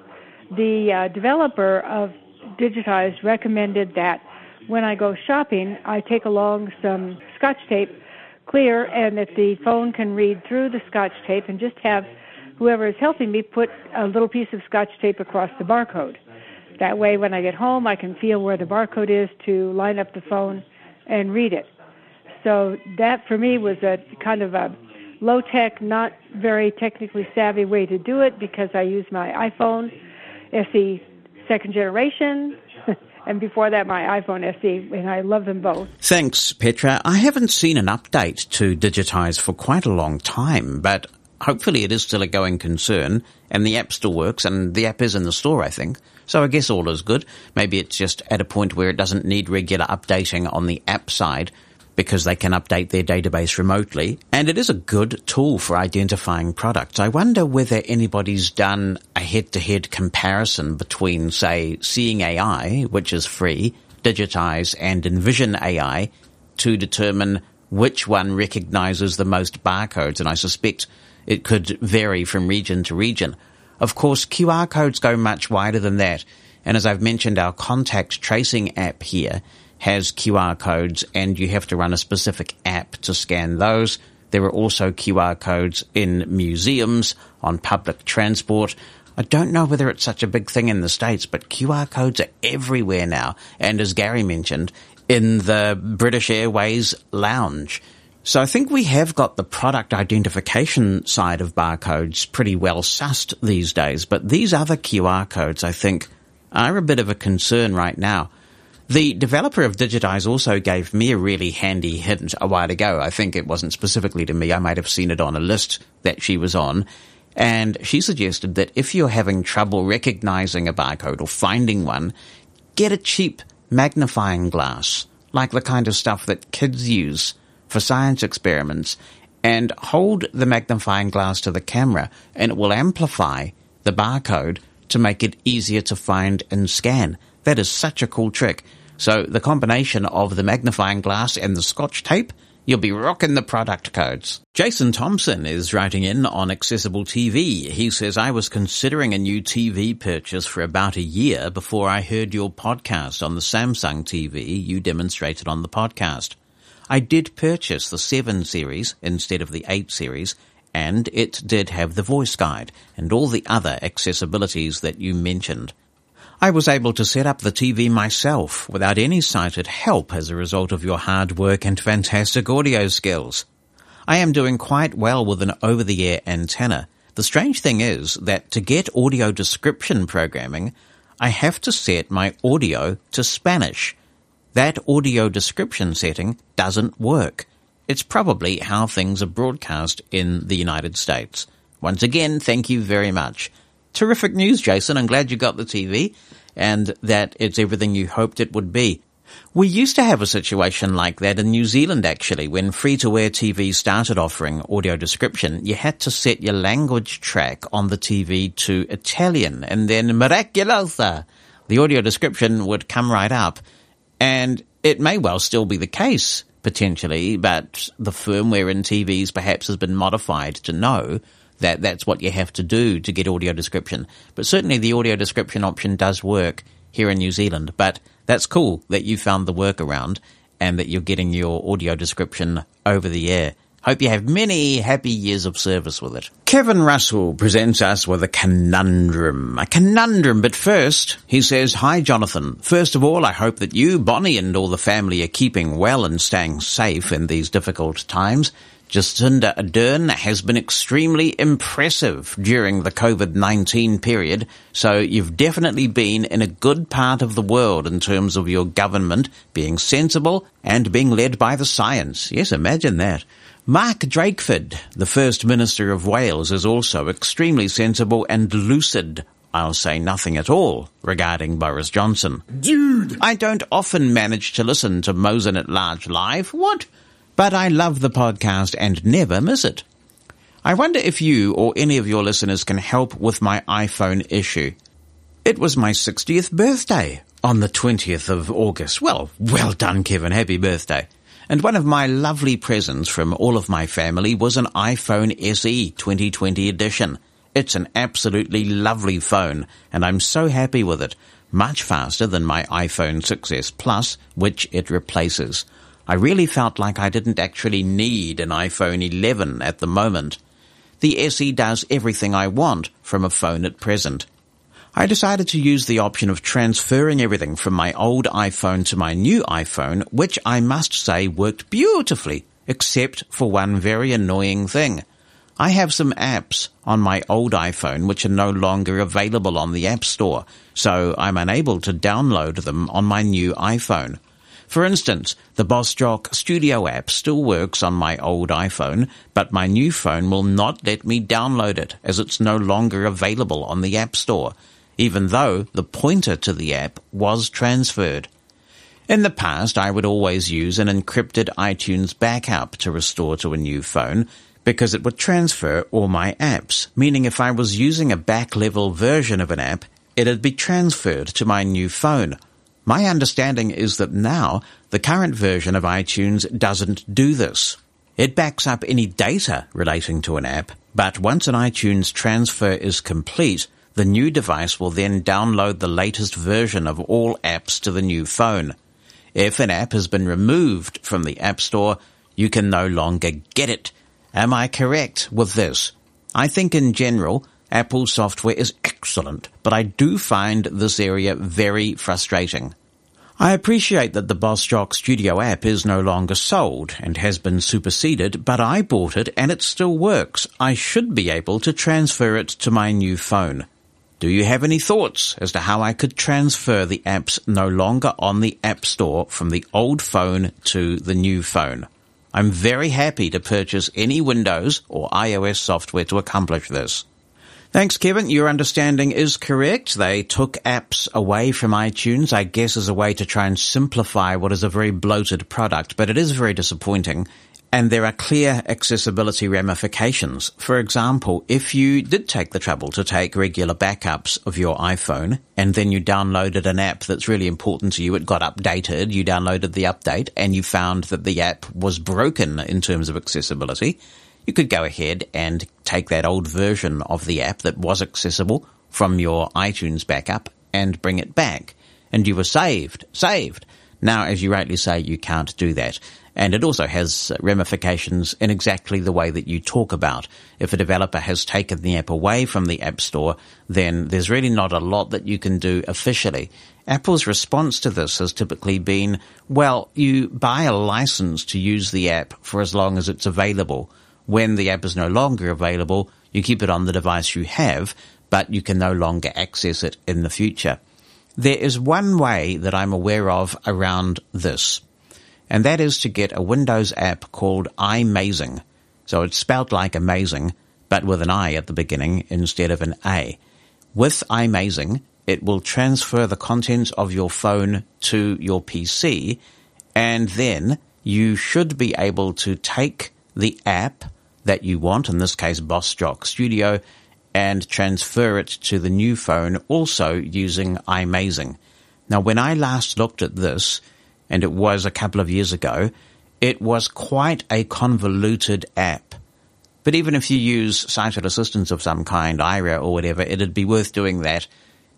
The uh, developer of Digit-Eyes recommended that when I go shopping, I take along some scotch tape clear and that the phone can read through the scotch tape and just have whoever is helping me put a little piece of scotch tape across the barcode. That way, when I get home, I can feel where the barcode is to line up the phone and read it. So that for me was a kind of a low tech, not very technically savvy way to do it because I use my iPhone SE second generation *laughs* and before that my iPhone SE, and I love them both. Thanks, Petra. I haven't seen an update to Digit-Eyes for quite a long time, but hopefully it is still a going concern, and the app still works, and the app is in the store, I think. So I guess all is good. Maybe it's just at a point where it doesn't need regular updating on the app side, because they can update their database remotely. And it is a good tool for identifying products. I wonder whether anybody's done a head-to-head comparison between, say, Seeing AI, which is free, Digit-Eyes, and Envision AI to determine which one recognizes the most barcodes. And I suspect it could vary from region to region. Of course, QR codes go much wider than that. And as I've mentioned, our contact tracing app here has QR codes and you have to run a specific app to scan those. There are also QR codes in museums, on public transport. I don't know whether it's such a big thing in the States, but QR codes are everywhere now. And as Gary mentioned, in the British Airways lounge. So I think we have got the product identification side of barcodes pretty well sussed these days, but these other QR codes, I think, are a bit of a concern right now. The developer of Digit-Eyes also gave me a really handy hint a while ago. I think it wasn't specifically to me. I might have seen it on a list that she was on. And she suggested that if you're having trouble recognizing a barcode or finding one, get a cheap magnifying glass, like the kind of stuff that kids use for science experiments and hold the magnifying glass to the camera and it will amplify the barcode to make it easier to find and scan. That is such a cool trick. So the combination of the magnifying glass and the scotch tape, you'll be rocking the product codes. Jason Thompson is writing in on Accessible TV. He says, I was considering a new TV purchase for about a year before I heard your podcast on the Samsung TV you demonstrated on the podcast. I did purchase the 7 series instead of the 8 series, and it did have the voice guide and all the other accessibilities that you mentioned. I was able to set up the TV myself without any sighted help as a result of your hard work and fantastic audio skills. I am doing quite well with an over-the-air antenna. The strange thing is that to get audio description programming, I have to set my audio to Spanish that audio description setting doesn't work. It's probably how things are broadcast in the United States. Once again, thank you very much. Terrific news, Jason. I'm glad you got the TV and that it's everything you hoped it would be. We used to have a situation like that in New Zealand actually. When free-to-air TV started offering audio description, you had to set your language track on the TV to Italian and then miraculosa. The audio description would come right up and it may well still be the case, potentially, but the firmware in TVs perhaps has been modified to know that that's what you have to do to get audio description. But certainly the audio description option does work here in New Zealand. But that's cool that you found the workaround and that you're getting your audio description over the air. Hope you have many happy years of service with it. Kevin Russell presents us with a conundrum. A conundrum, but first, he says, Hi Jonathan. First of all, I hope that you, Bonnie, and all the family are keeping well and staying safe in these difficult times. Jacinda Ardern has been extremely impressive during the COVID-19 period, so you've definitely been in a good part of the world in terms of your government being sensible and being led by the science. Yes, imagine that. Mark Drakeford, the First Minister of Wales, is also extremely sensible and lucid. I'll say nothing at all regarding Boris Johnson. Dude! I don't often manage to listen to Mosen at Large live. What? But I love the podcast and never miss it. I wonder if you or any of your listeners can help with my iPhone issue. It was my 60th birthday on the 20th of August. Well, well done, Kevin. Happy birthday. And one of my lovely presents from all of my family was an iPhone SE 2020 edition. It's an absolutely lovely phone, and I'm so happy with it. Much faster than my iPhone 6s Plus, which it replaces. I really felt like I didn't actually need an iPhone 11 at the moment. The SE does everything I want from a phone at present. I decided to use the option of transferring everything from my old iPhone to my new iPhone, which I must say worked beautifully, except for one very annoying thing. I have some apps on my old iPhone which are no longer available on the App Store, so I'm unable to download them on my new iPhone. For instance, the BossJock Studio app still works on my old iPhone, but my new phone will not let me download it as it's no longer available on the App Store even though the pointer to the app was transferred. In the past, I would always use an encrypted iTunes backup to restore to a new phone because it would transfer all my apps, meaning if I was using a back-level version of an app, it'd be transferred to my new phone. My understanding is that now the current version of iTunes doesn't do this. It backs up any data relating to an app, but once an iTunes transfer is complete, the new device will then download the latest version of all apps to the new phone. If an app has been removed from the App Store, you can no longer get it. Am I correct with this? I think in general, Apple software is excellent, but I do find this area very frustrating. I appreciate that the BossJock Studio app is no longer sold and has been superseded, but I bought it and it still works. I should be able to transfer it to my new phone. Do you have any thoughts as to how I could transfer the apps no longer on the App Store from the old phone to the new phone? I'm very happy to purchase any Windows or iOS software to accomplish this. Thanks, Kevin. Your understanding is correct. They took apps away from iTunes, I guess, as a way to try and simplify what is a very bloated product, but it is very disappointing. And there are clear accessibility ramifications. For example, if you did take the trouble to take regular backups of your iPhone and then you downloaded an app that's really important to you, it got updated, you downloaded the update and you found that the app was broken in terms of accessibility, you could go ahead and take that old version of the app that was accessible from your iTunes backup and bring it back. And you were saved, saved. Now, as you rightly say, you can't do that. And it also has ramifications in exactly the way that you talk about. If a developer has taken the app away from the App Store, then there's really not a lot that you can do officially. Apple's response to this has typically been, well, you buy a license to use the app for as long as it's available when the app is no longer available, you keep it on the device you have, but you can no longer access it in the future. There is one way that I'm aware of around this, and that is to get a Windows app called iMazing. So it's spelled like amazing, but with an I at the beginning instead of an A. With iMazing, it will transfer the contents of your phone to your PC, and then you should be able to take the app that you want, in this case Boss Studio, and transfer it to the new phone also using iMazing. Now, when I last looked at this, and it was a couple of years ago, it was quite a convoluted app. But even if you use sighted assistance of some kind, Aira or whatever, it'd be worth doing that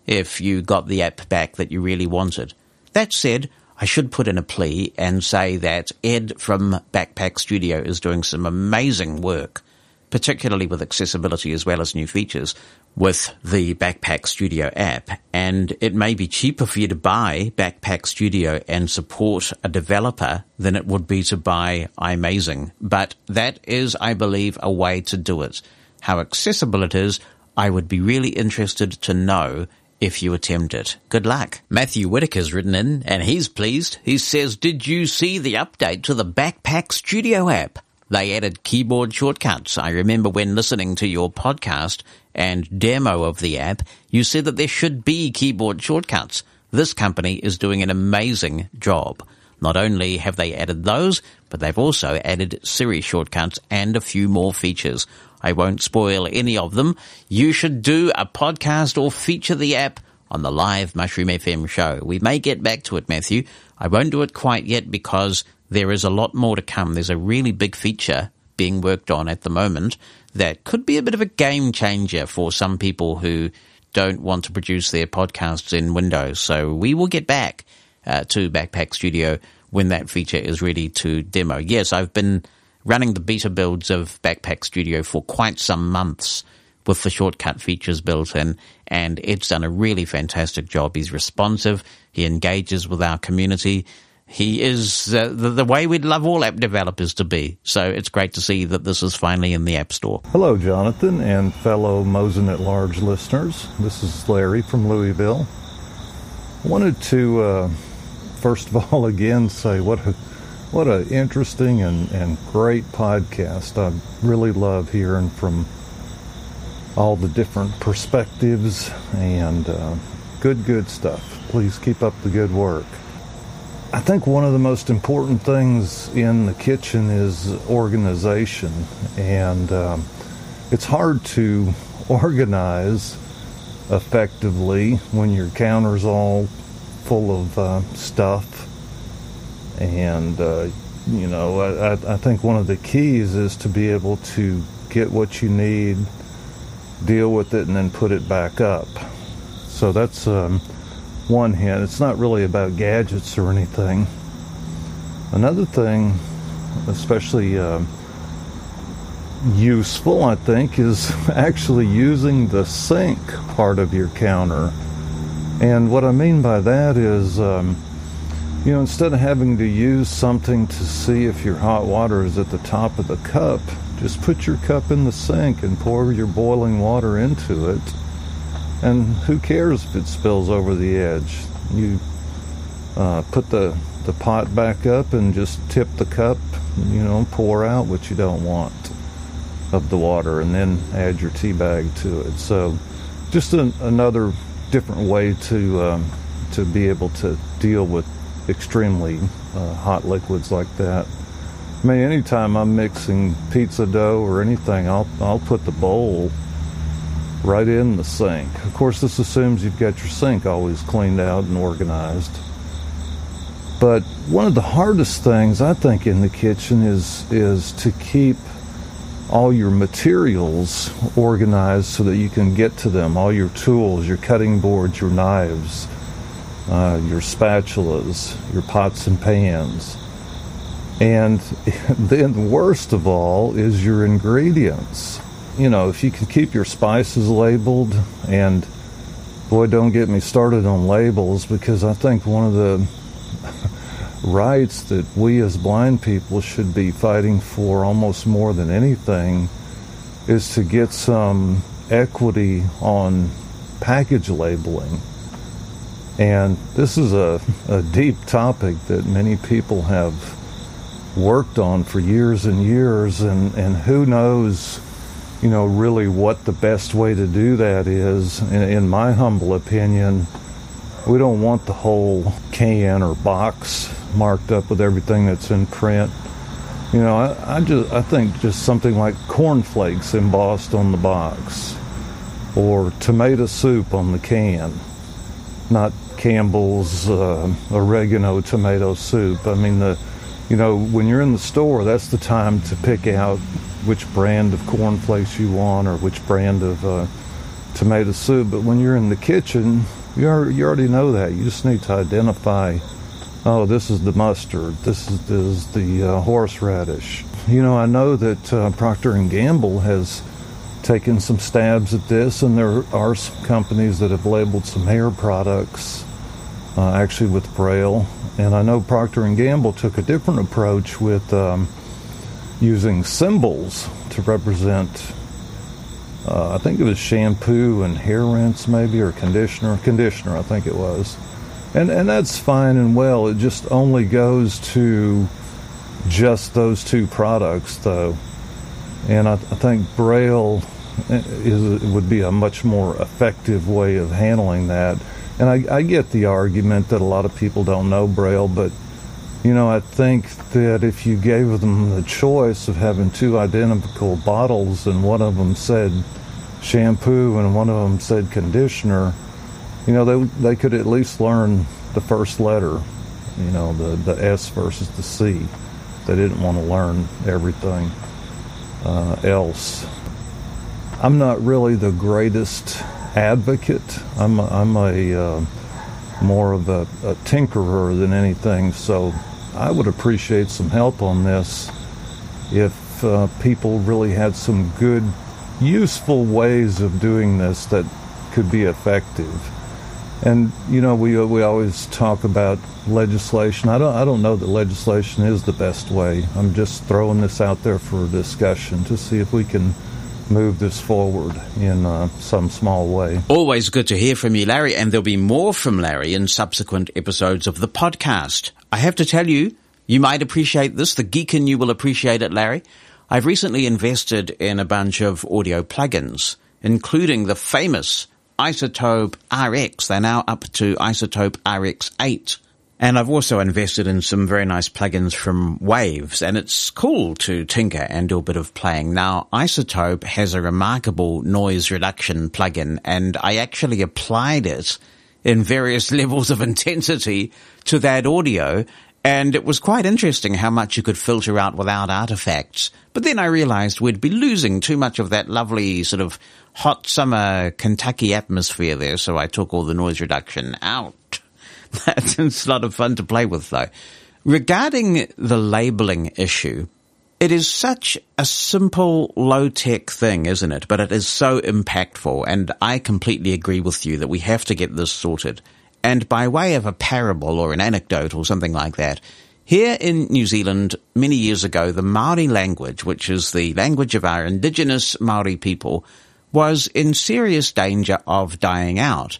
if you got the app back that you really wanted. That said, I should put in a plea and say that Ed from Backpack Studio is doing some amazing work, particularly with accessibility as well as new features with the Backpack Studio app. And it may be cheaper for you to buy Backpack Studio and support a developer than it would be to buy iMazing. But that is, I believe, a way to do it. How accessible it is, I would be really interested to know if you attempt it. Good luck. Matthew Whitaker's written in, and he's pleased. He says, Did you see the update to the Backpack Studio app? They added keyboard shortcuts. I remember when listening to your podcast and demo of the app, you said that there should be keyboard shortcuts. This company is doing an amazing job. Not only have they added those, but they've also added Siri shortcuts and a few more features. I won't spoil any of them. You should do a podcast or feature the app on the live Mushroom FM show. We may get back to it, Matthew. I won't do it quite yet because there is a lot more to come. There's a really big feature being worked on at the moment that could be a bit of a game changer for some people who don't want to produce their podcasts in Windows. So we will get back uh, to Backpack Studio when that feature is ready to demo. Yes, I've been running the beta builds of Backpack Studio for quite some months with the shortcut features built in, and Ed's done a really fantastic job. He's responsive, he engages with our community. He is uh, the, the, way we'd love all app developers to be. So it's great to see that this is finally in the App Store. Hello, Jonathan and fellow Mosen at Large listeners. This is Larry from Louisville. I wanted to, uh, first of all, *laughs* again say what a what an interesting and, and great podcast. I really love hearing from all the different perspectives and uh, good, good stuff. Please keep up the good work. I think one of the most important things in the kitchen is organization, and um, it's hard to *laughs* organize effectively when your counter's all full of uh, stuff and, uh, you know, I, I think one of the keys is to be able to get what you need, deal with it, and then put it back up. So that's um, one hint. It's not really about gadgets or anything. Another thing, especially uh, useful, I think, is *laughs* actually using the sink part of your counter. And what I mean by that is, um, you know, instead of having to use something to see if your hot water is at the top of the cup, just put your cup in the sink and pour your boiling water into it. And who cares if it spills over the edge? You uh, put the, the pot back up and just tip the cup, you know, pour out what you don't want of the water and then add your tea bag to it. So just an, another different way to um, to be able to deal with extremely uh, hot liquids like that. I mean, anytime I'm mixing pizza dough or anything, I'll I'll put the bowl right in the sink. Of course, this assumes you've got your sink always cleaned out and organized. But one of the hardest things I think in the kitchen is is to keep all your materials organized so that you can get to them, all your tools, your cutting boards, your knives, uh, your spatulas, your pots and pans. And *laughs* then, worst of all, is your ingredients. You know, if you can keep your spices labeled, and boy, don't get me started on labels because I think one of the *laughs* rights that we as blind people should be fighting for almost more than anything is to get some equity on package labeling. And this is a, a deep topic that many people have worked on for years and years, and, and who knows, you know, really what the best way to do that is. In, in my humble opinion, we don't want the whole can or box marked up with everything that's in print. You know, I, I just I think just something like cornflakes embossed on the box, or tomato soup on the can, not Campbell's uh, oregano tomato soup. I mean, the you know when you're in the store, that's the time to pick out which brand of cornflakes you want or which brand of uh, tomato soup. But when you're in the kitchen, you, are, you already know that. You just need to identify oh, this is the mustard, this is, this is the uh, horseradish. You know, I know that uh, Procter and Gamble has taken some stabs at this, and there are some companies that have labeled some hair products, uh, actually with Braille. And I know Procter and Gamble took a different approach with um, using symbols to represent. Uh, I think it was shampoo and hair rinse, maybe, or conditioner. Conditioner, I think it was and and that's fine and well. It just only goes to just those two products, though, and I, I think Braille is would be a much more effective way of handling that. And I, I get the argument that a lot of people don't know Braille, but you know, I think that if you gave them the choice of having two identical bottles and one of them said shampoo and one of them said conditioner, you know, they they could at least learn the first letter, you know, the the S versus the C. They didn't want to learn everything uh, else. I'm not really the greatest advocate. I'm a, I'm a uh, more of a, a tinkerer than anything. So I would appreciate some help on this if uh, people really had some good, useful ways of doing this that could be effective. And you know, we we always talk about legislation. I don't I don't know that legislation is the best way. I'm just throwing this out there for discussion to see if we can move this forward in uh, some small way. Always good to hear from you, Larry, and there'll be more from Larry in subsequent episodes of the podcast. I have to tell you, you might appreciate this. The geek in you will appreciate it, Larry. I've recently invested in a bunch of audio plugins, including the famous iZotope RX. They're now up to iZotope RX 8. And I've also invested in some very nice plugins from Waves, and it's cool to tinker and do a bit of playing. Now, iZotope has a remarkable noise reduction plugin, and I actually applied it in various *laughs* levels of intensity to that audio, and it was quite interesting how much you could filter out without artifacts. But then I realized we'd be losing too much of that lovely sort of hot summer Kentucky atmosphere there, so I took all the noise reduction out. *laughs* That's a lot of fun to play with though. Regarding the labeling issue, it is such a simple, low-tech thing, isn't it? But it is so impactful, and I completely agree with you that we have to get this sorted. And by way of a parable or an anecdote or something like that, here in New Zealand, many years ago, the Maori language, which is the language of our indigenous Maori people, was in serious danger of dying out.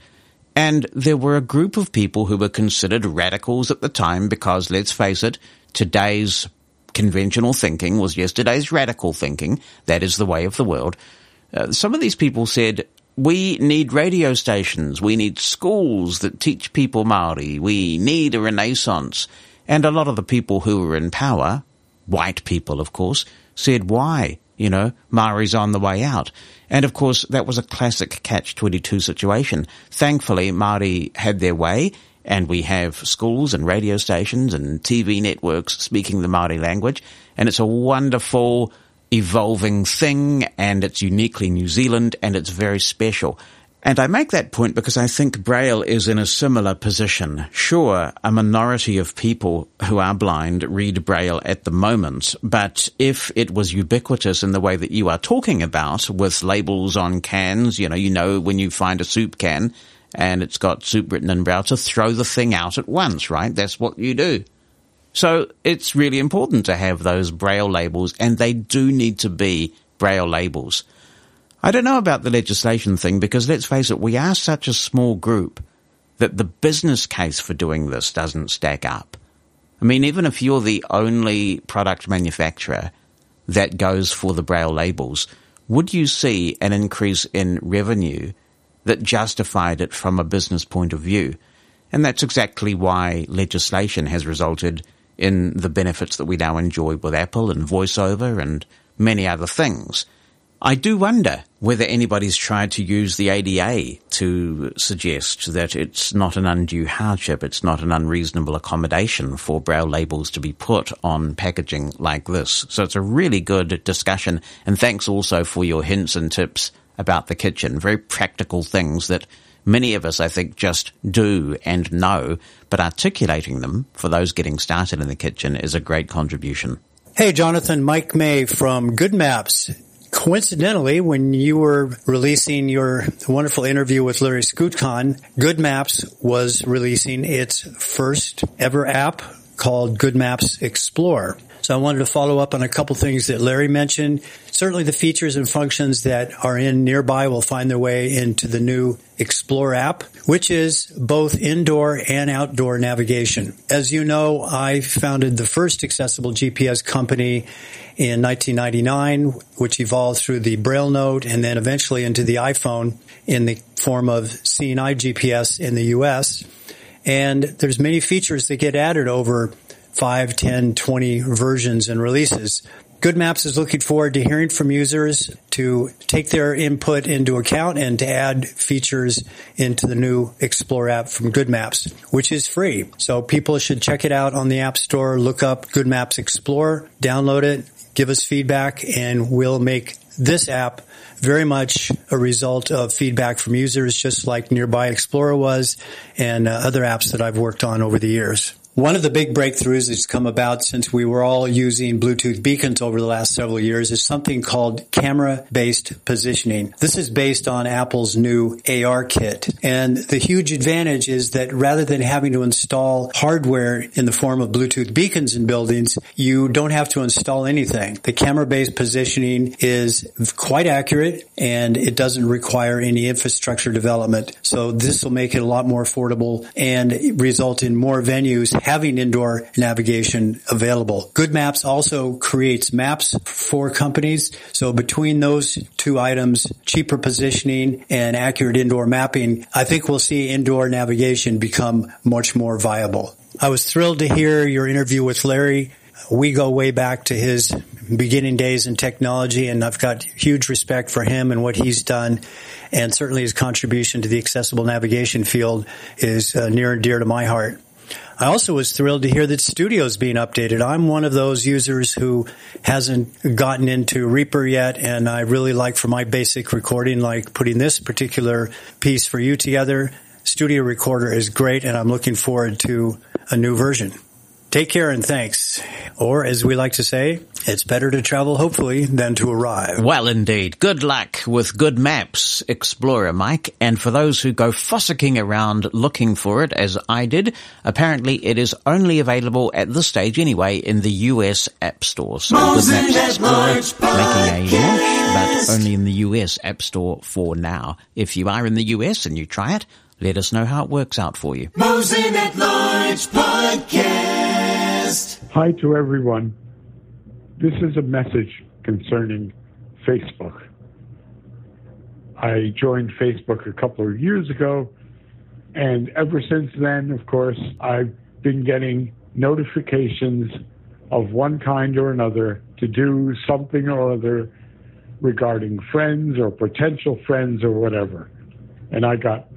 And there were a group of people who were considered radicals at the time because, let's face it, today's conventional thinking was yesterday's radical thinking. That is the way of the world. Uh, some of these people said, we need radio stations. We need schools that teach people Maori. We need a renaissance. And a lot of the people who were in power, white people, of course, said, why? You know, Maori's on the way out. And of course, that was a classic catch-22 situation. Thankfully, Maori had their way and we have schools and radio stations and TV networks speaking the Maori language. And it's a wonderful, evolving thing and it's uniquely New Zealand and it's very special. And I make that point because I think Braille is in a similar position. Sure, a minority of people who are blind read Braille at the moment, but if it was ubiquitous in the way that you are talking about with labels on cans, you know, you know when you find a soup can and it's got soup written in Braille to throw the thing out at once, right? That's what you do. So it's really important to have those Braille labels and they do need to be Braille labels. I don't know about the legislation thing because let's face it, we are such a small group that the business case for doing this doesn't stack up. I mean, even if you're the only product manufacturer that goes for the braille labels, would you see an increase in revenue that justified it from a business point of view? And that's exactly why legislation has resulted in the benefits that we now enjoy with Apple and VoiceOver and many other things. I do wonder whether anybody's tried to use the ADA to suggest that it's not an undue hardship, it's not an unreasonable accommodation for braille labels to be put on packaging like this. So it's a really good discussion, and thanks also for your hints and tips about the kitchen. Very practical things that many of us, I think, just do and know, but articulating them for those getting started in the kitchen is a great contribution. Hey, Jonathan, Mike May from Good Maps coincidentally, when you were releasing your wonderful interview with Larry Skutchan, Good Maps was releasing its first ever app called Good Maps Explore. I wanted to follow up on a couple things that Larry mentioned. Certainly the features and functions that are in nearby will find their way into the new Explore app, which is both indoor and outdoor navigation. As you know, I founded the first accessible GPS company in 1999, which evolved through the Braille Note and then eventually into the iPhone in the form of Eye GPS in the US. And there's many features that get added over 5, 10, 20 versions and releases. Good Maps is looking forward to hearing from users to take their input into account and to add features into the new Explore app from Good Maps, which is free. So people should check it out on the App Store, look up Good Maps Explore, download it, give us feedback, and we'll make this app very much a result of feedback from users, just like Nearby Explorer was and uh, other apps that I've worked on over the years. One of the big breakthroughs that's come about since we were all using Bluetooth beacons over the last several years is something called camera-based positioning. This is based on Apple's new ARKit. And the huge advantage is that rather than having to install hardware in the form of Bluetooth beacons in buildings, you don't have to install anything. The camera-based positioning is quite accurate and it doesn't require any infrastructure development. So this will make it a lot more affordable and result in more venues having indoor navigation available. Good Maps also creates maps for companies. So between those two items, cheaper positioning and accurate indoor mapping, I think we'll see indoor navigation become much more viable. I was thrilled to hear your interview with Larry. We go way back to his beginning days in technology and I've got huge respect for him and what he's done. And certainly his contribution to the accessible navigation field is uh, near and dear to my heart. I also was thrilled to hear that Studio's being updated. I'm one of those users who hasn't gotten into Reaper yet, and I really like for my basic recording, like putting this particular piece for you together. Studio Recorder is great, and I'm looking forward to a new version. Take care and thanks. Or as we like to say, it's better to travel hopefully than to arrive. Well, indeed. Good luck with good maps, Explorer Mike. And for those who go fossicking around looking for it, as I did, apparently it is only available at this stage anyway in the US App Store. So Good Maps Explorer making a launch, but only in the US App Store for now. If you are in the US and you try it, let us know how it works out for you. Mosen at Large Podcast. Hi to everyone. This is a message concerning Facebook. I joined Facebook a couple of years ago, and ever since then, of course, I've been getting notifications of one kind or another to do something or other regarding friends or potential friends or whatever. And I got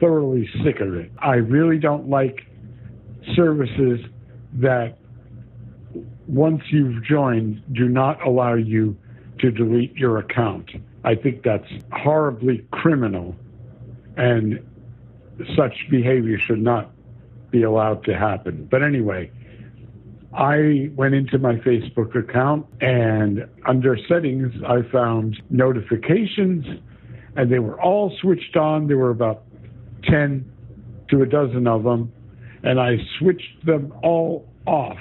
thoroughly sick of it. I really don't like services that once you've joined do not allow you to delete your account. I think that's horribly criminal and such behavior should not be allowed to happen. But anyway, I went into my Facebook account and under settings, I found notifications and they were all switched on. There were about 10 to a dozen of them and I switched them all off.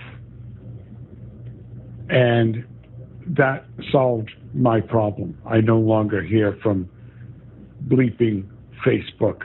And that solved my problem. I no longer hear from bleeping Facebook.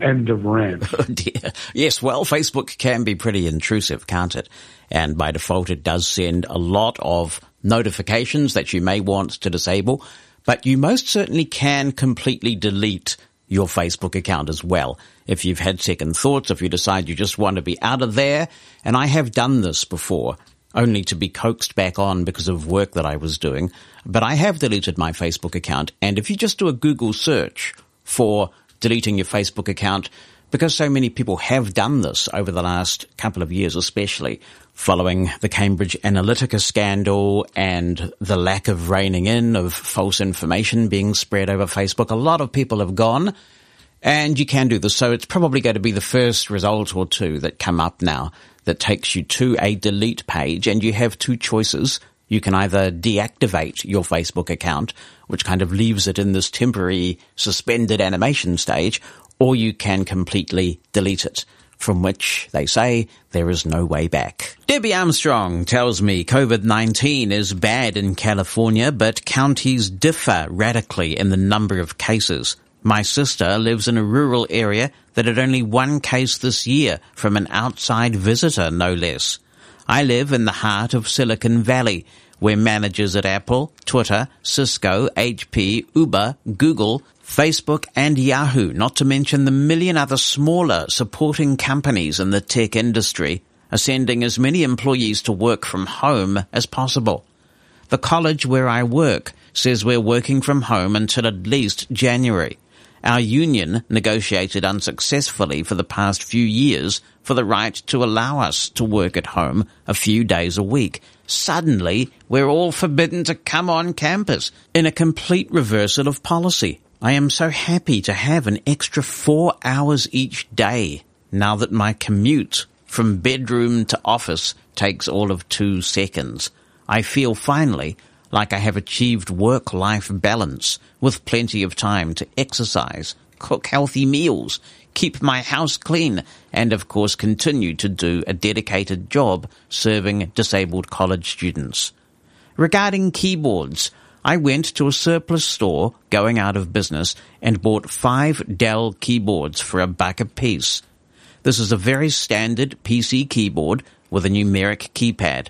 End of rant. Oh *laughs* dear. Yes, well, Facebook can be pretty intrusive, can't it? And by default, it does send a lot of notifications that you may want to disable, but you most certainly can completely delete your Facebook account as well. If you've had second thoughts, if you decide you just want to be out of there, and I have done this before, only to be coaxed back on because of work that I was doing, but I have deleted my Facebook account, and if you just do a Google search for deleting your Facebook account, because so many people have done this over the last couple of years, especially following the Cambridge Analytica scandal and the lack of reining in of false information being spread over Facebook, a lot of people have gone. And you can do this. So it's probably going to be the first result or two that come up now that takes you to a delete page and you have two choices. You can either deactivate your Facebook account, which kind of leaves it in this temporary suspended animation stage, or you can completely delete it from which they say there is no way back. Debbie Armstrong tells me COVID-19 is bad in California, but counties differ radically in the number of cases. My sister lives in a rural area that had only one case this year from an outside visitor, no less. I live in the heart of Silicon Valley, where managers at Apple, Twitter, Cisco, HP, Uber, Google, Facebook and Yahoo, not to mention the million other smaller supporting companies in the tech industry, are sending as many employees to work from home as possible. The college where I work says we're working from home until at least January. Our union negotiated unsuccessfully for the past few years for the right to allow us to work at home a few days a week. Suddenly, we're all forbidden to come on campus in a complete reversal of policy. I am so happy to have an extra four hours each day now that my commute from bedroom to office takes all of two seconds. I feel finally like I have achieved work-life balance with plenty of time to exercise, cook healthy meals, keep my house clean, and of course continue to do a dedicated job serving disabled college students. Regarding keyboards, I went to a surplus store going out of business and bought five Dell keyboards for a buck a piece. This is a very standard PC keyboard with a numeric keypad.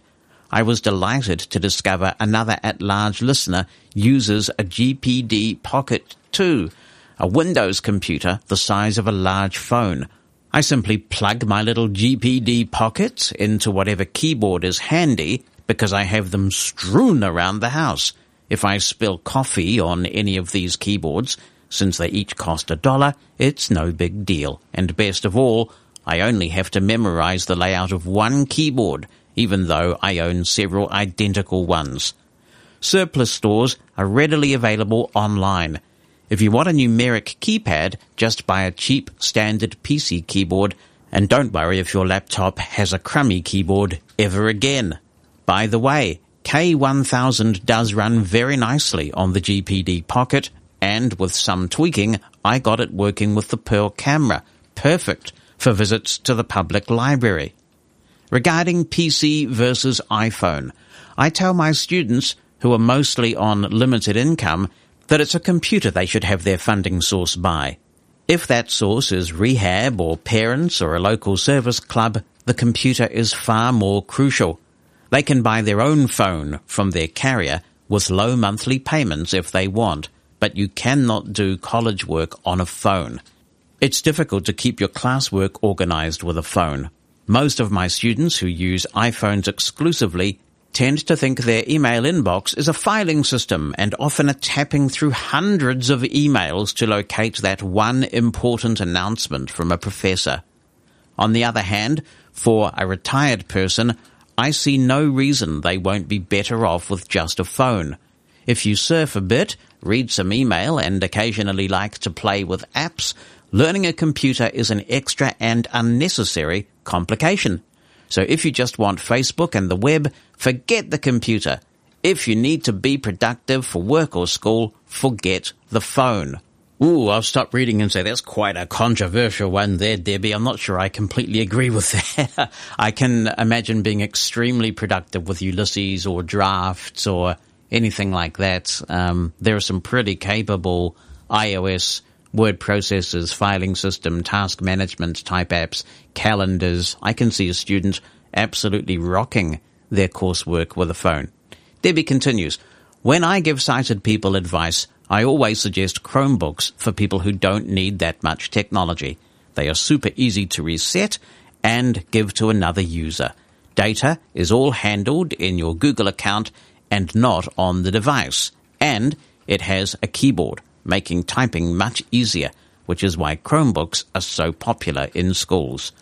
I was delighted to discover another at-large listener uses a GPD Pocket 2, a Windows computer the size of a large phone. I simply plug my little GPD Pocket into whatever keyboard is handy because I have them strewn around the house. If I spill coffee on any of these keyboards, since they each cost a dollar, it's no big deal. And best of all, I only have to memorize the layout of one keyboard even though I own several identical ones. Surplus stores are readily available online. If you want a numeric keypad, just buy a cheap standard PC keyboard And don't worry if your laptop has a crummy keyboard ever again. By the way, K1000 does run very nicely on the GPD Pocket, and with some tweaking, I got it working with the Pearl camera. Perfect for visits to the public library. Regarding PC versus iPhone, I tell my students, who are mostly on limited income, that it's a computer they should have their funding source by. If that source is rehab or parents or a local service club, the computer is far more crucial. They can buy their own phone from their carrier with low monthly payments if they want, but you cannot do college work on a phone. It's difficult to keep your classwork organized with a phone. Most of my students who use iPhones exclusively tend to think their email inbox is a filing system and often are tapping through hundreds of emails to locate that one important announcement from a professor. On the other hand, for a retired person, I see no reason they won't be better off with just a phone. If you surf a bit, read some email, and occasionally like to play with apps, learning a computer is an extra and unnecessary complication. So if you just want Facebook and the web, forget the computer. If you need to be productive for work or school, forget the phone. Ooh, I'll stop reading and say that's quite a controversial one there, Debbie. I'm not sure I completely agree with *laughs* that. I can imagine being extremely productive with Ulysses or drafts or anything like that. Um, there are some pretty capable iOS word processors, filing system, task management type apps, calendars. I can see a student absolutely rocking their coursework with a phone. Debbie continues, when I give sighted people advice, I always suggest Chromebooks for people who don't need that much technology. They are super easy to reset and give to another user. Data is all handled in your Google account and not on the device. And it has a keyboard making typing much easier, which is why Chromebooks are so popular in schools.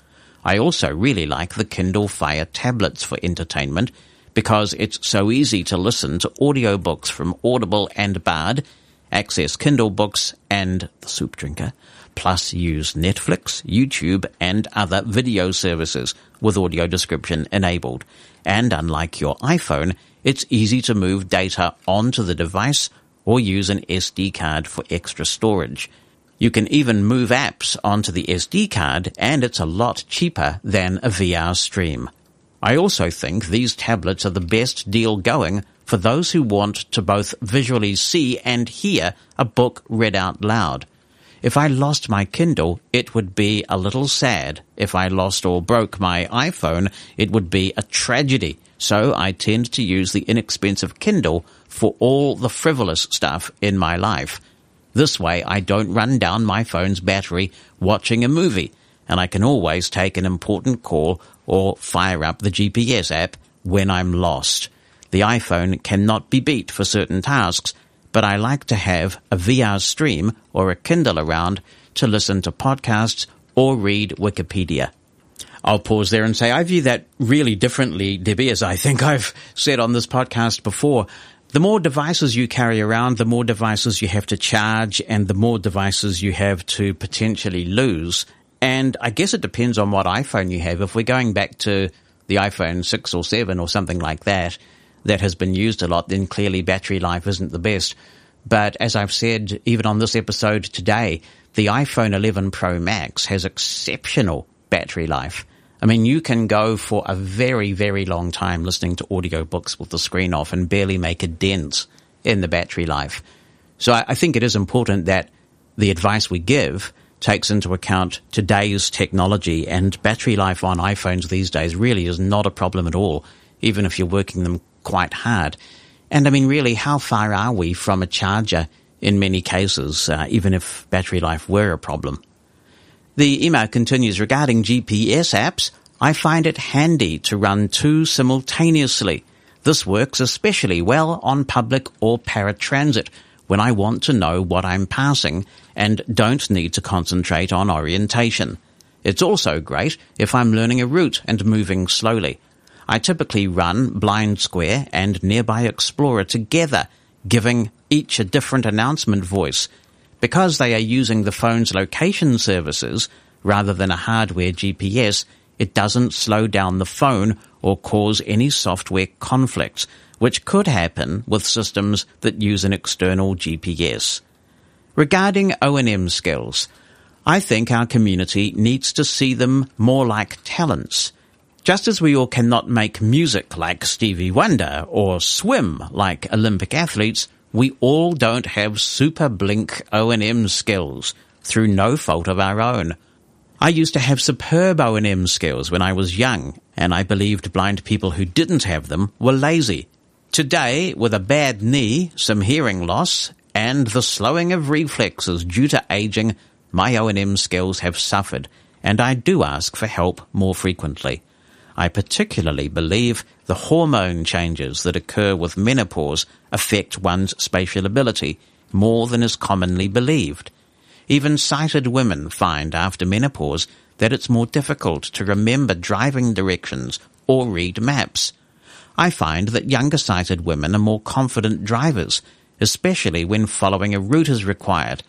I also really like the Kindle Fire tablets for entertainment because it's so easy to listen to audiobooks from Audible and Bard, access Kindle books and The Soup Drinker, plus use Netflix, YouTube, and other video services with audio description enabled. And unlike your iPhone, it's easy to move data onto the device or use an SD card for extra storage. You can even move apps onto the SD card and it's a lot cheaper than a VR stream. I also think these tablets are the best deal going for those who want to both visually see and hear a book read out loud. If I lost my Kindle, it would be a little sad. If I lost or broke my iPhone, it would be a tragedy. So I tend to use the inexpensive Kindle for all the frivolous stuff in my life. This way I don't run down my phone's battery watching a movie, and I can always take an important call or fire up the GPS app when I'm lost. The iPhone cannot be beat for certain tasks, but I like to have a VR stream or a Kindle around to listen to podcasts or read Wikipedia. I'll pause there and say I view that really differently, Debbie, as I think I've said on this podcast before the more devices you carry around, the more devices you have to charge and the more devices you have to potentially lose. And I guess it depends on what iPhone you have. If we're going back to the iPhone 6 or 7 or something like that, that has been used a lot, then clearly battery life isn't the best. But as I've said, even on this episode today, the iPhone 11 Pro Max has exceptional battery life. I mean, you can go for a very, very long time listening to audiobooks with the screen off and barely make a dent in the battery life. So I, I think it is important that the advice we give takes into account today's technology and battery life on iPhones these days really is not a problem at all, even if you're working them quite hard. And I mean, really, how far are we from a charger in many cases, uh, even if battery life were a problem? The email continues regarding GPS apps. I find it handy to run two simultaneously. This works especially well on public or paratransit when I want to know what I'm passing and don't need to concentrate on orientation. It's also great if I'm learning a route and moving slowly. I typically run BlindSquare and Nearby Explorer together, giving each a different announcement voice because they are using the phone's location services, rather than a hardware GPS, it doesn't slow down the phone or cause any software conflicts, which could happen with systems that use an external GPS. Regarding O&M skills, I think our community needs to see them more like talents. Just as we all cannot make music like Stevie Wonder or swim like Olympic athletes, we all don't have super blink O&M skills through no fault of our own. I used to have superb O&M skills when I was young, and I believed blind people who didn't have them were lazy. Today, with a bad knee, some hearing loss, and the slowing of reflexes due to aging, my O&M skills have suffered, and I do ask for help more frequently. I particularly believe the hormone changes that occur with menopause affect one's spatial ability more than is commonly believed. Even sighted women find after menopause that it's more difficult to remember driving directions or read maps. I find that younger sighted women are more confident drivers, especially when following a route is required,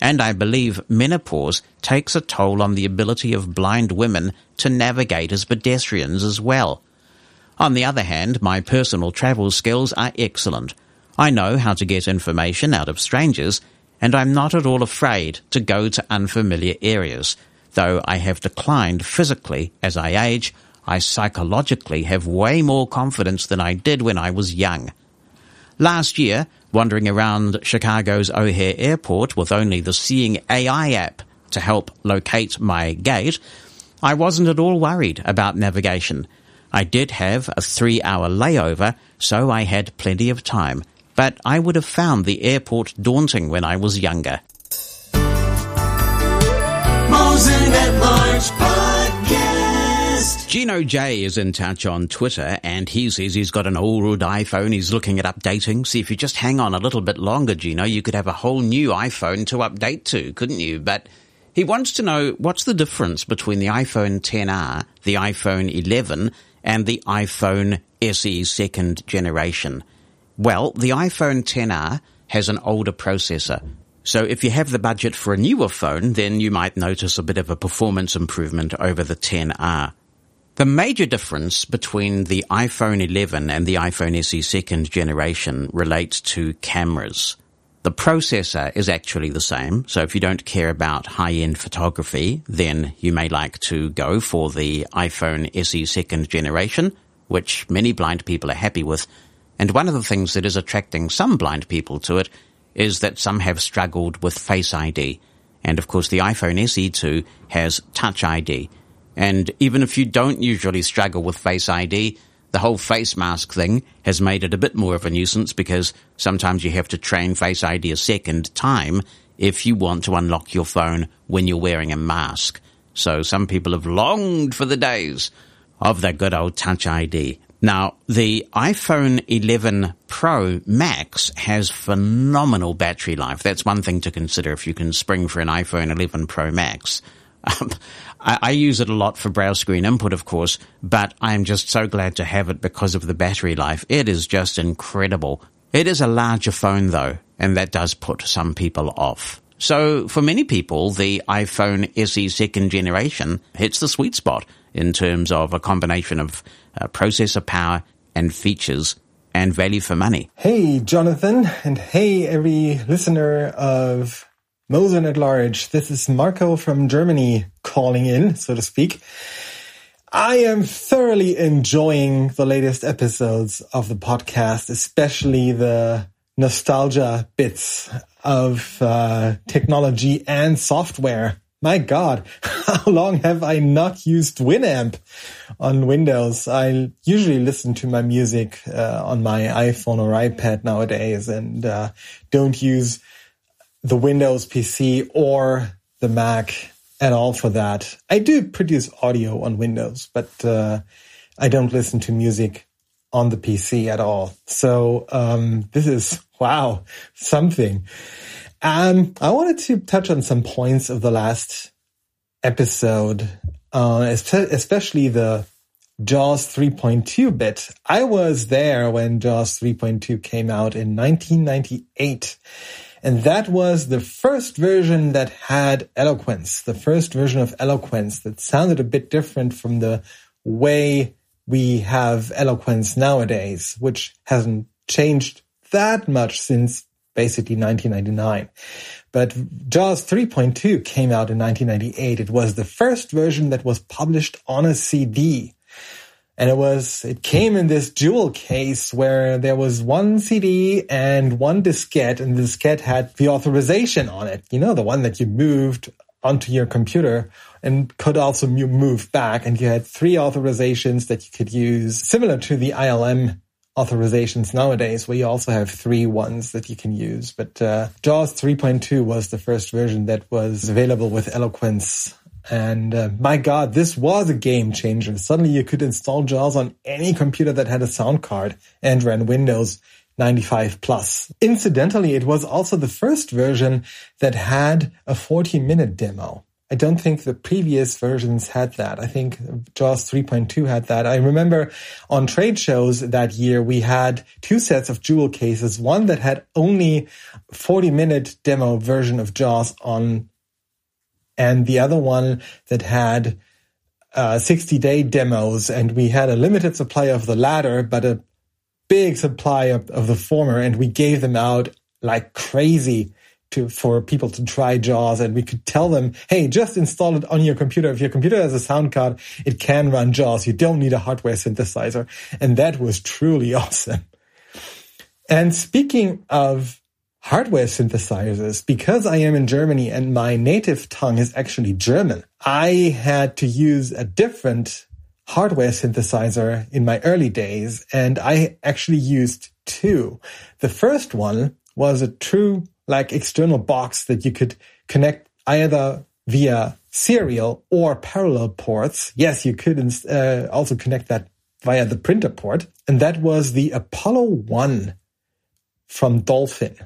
and I believe menopause takes a toll on the ability of blind women to navigate as pedestrians as well. On the other hand, my personal travel skills are excellent. I know how to get information out of strangers, and I'm not at all afraid to go to unfamiliar areas. Though I have declined physically as I age, I psychologically have way more confidence than I did when I was young. Last year, wandering around Chicago's O'Hare Airport with only the Seeing AI app to help locate my gate, I wasn't at all worried about navigation. I did have a three hour layover, so I had plenty of time, but I would have found the airport daunting when I was younger. Gino J is in touch on Twitter and he says he's got an old iPhone he's looking at updating. See, if you just hang on a little bit longer, Gino, you could have a whole new iPhone to update to, couldn't you? But he wants to know what's the difference between the iPhone 10R, the iPhone 11, and the iPhone SE second generation. Well, the iPhone 10R has an older processor. So if you have the budget for a newer phone, then you might notice a bit of a performance improvement over the 10R. The major difference between the iPhone 11 and the iPhone SE second generation relates to cameras. The processor is actually the same, so if you don't care about high-end photography, then you may like to go for the iPhone SE second generation, which many blind people are happy with. And one of the things that is attracting some blind people to it is that some have struggled with Face ID. And of course the iPhone SE2 has Touch ID. And even if you don't usually struggle with Face ID, the whole face mask thing has made it a bit more of a nuisance because sometimes you have to train Face ID a second time if you want to unlock your phone when you're wearing a mask. So some people have longed for the days of the good old Touch ID. Now, the iPhone 11 Pro Max has phenomenal battery life. That's one thing to consider if you can spring for an iPhone 11 Pro Max. *laughs* Um, I, I, use it a lot for Braille screen input, of course, but I'm just so glad to have it because of the battery life. It is just incredible. It is a larger phone though, and that does put some people off. So for many people, the iPhone SE second generation hits the sweet spot in terms of a combination of uh, processor power and features and value for money. Hey, Jonathan, and hey, every listener of Mosen at Large. This is Marco from Germany calling in, so to speak. I am thoroughly enjoying the latest episodes of the podcast, especially the nostalgia bits of uh, technology and software. My God, *laughs* how long have I not used Winamp on Windows? I usually listen to my music uh, on my iPhone or iPad nowadays and uh, don't use the Windows PC or the Mac at all for that. I do produce audio on Windows, but uh, I don't listen to music on the PC at all. So um, this is *laughs* wow something. Um, I wanted to touch on some points of the last episode, uh, especially the JAWS 3.2 bit. I was there when JAWS 3.2 came out in 1998 And that was the first version that had eloquence, the first version of eloquence that sounded a bit different from the way we have eloquence nowadays, which hasn't changed that much since basically 1999. But JAWS 3.2 came out in 1998. It was the first version that was published on a CD. And it was, it came in this jewel case where there was one CD and one diskette and the diskette had the authorization on it. You know, the one that you moved onto your computer and could also move back. And you had three authorizations that you could use similar to the ILM authorizations nowadays where you also have three ones that you can use. But uh, JAWS 3.2 was the first version that was available with Eloquence. And uh, my God, this was a game changer. Suddenly you could install JAWS on any computer that had a sound card and ran Windows 95 plus. Incidentally, it was also the first version that had a 40 minute demo. I don't think the previous versions had that. I think JAWS 3.2 had that. I remember on trade shows that year, we had two sets of jewel cases, one that had only 40 minute demo version of JAWS on, and the other one that had uh, 60 day demos. And we had a limited supply of the latter, but a big supply of, of the former. And we gave them out like crazy to for people to try JAWS, and we could tell them, "Hey, just install it on your computer. If your computer has a sound card, it can run JAWS. You don't need a hardware synthesizer." And that was truly *laughs* awesome. And speaking of hardware synthesizers, because I am in Germany and my native tongue is actually German, I had to use a different hardware synthesizer in my early days, and I actually used two. The first one was a true like external box that you could connect either via serial or parallel ports. Yes, you could uh, also connect that via the printer port. And that was the Apollo 1 from Dolphin.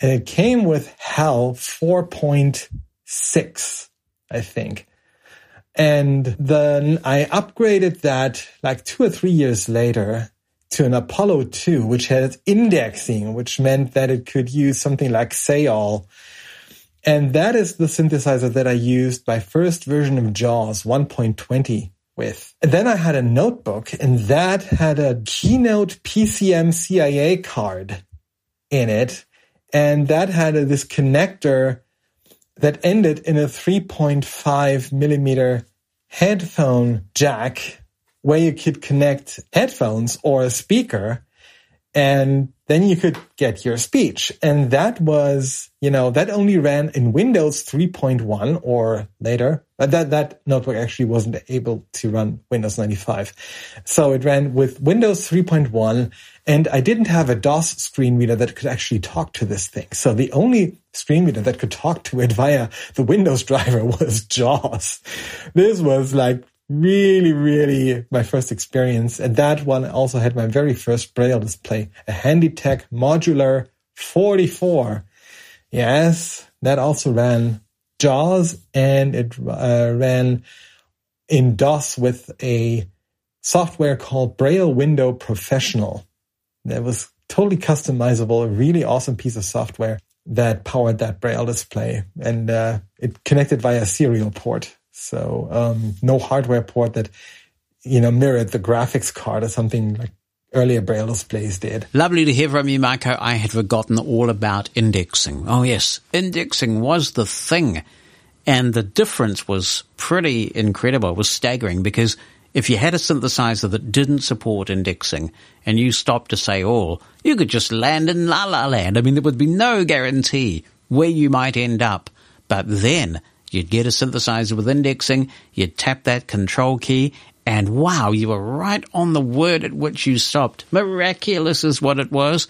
And it came with HAL 4.6, I think. And then I upgraded that like two or three years later to an Apollo 2, which had indexing, which meant that it could use something like Say-All. And that is the synthesizer that I used my first version of JAWS 1.20 with. And then I had a notebook and that had a Keynote PCMCIA card in it. And that had a, this connector that ended in a 3.5 millimeter headphone jack where you could connect headphones or a speaker and then you could get your speech. And that was, you know, that only ran in Windows 3.1 or later. Uh, that, that notebook actually wasn't able to run Windows 95. So it ran with Windows 3.1 and I didn't have a DOS screen reader that could actually talk to this thing. So the only screen reader that could talk to it via the Windows *laughs* driver was *laughs* JAWS. This was like really, really my first experience. And that one also had my very first Braille display, a Handytech modular 44. Yes, that also ran JAWS and it uh, ran in DOS with a software called Braille Window Professional. That was totally customizable, a really awesome piece of software that powered that Braille display. And uh, it connected via serial port. So um, no hardware port that you know mirrored the graphics card or something like earlier Braille displays did. Lovely to hear from you, Marco. I had forgotten all about indexing. Oh yes, indexing was the thing. And the difference was pretty incredible. It was staggering because if you had a synthesizer that didn't support indexing and you stopped to say all, you could just land in la la land. I mean, there would be no guarantee where you might end up. But then You'd get a synthesizer with indexing, you'd tap that control key, and wow, you were right on the word at which you stopped. Miraculous is what it was.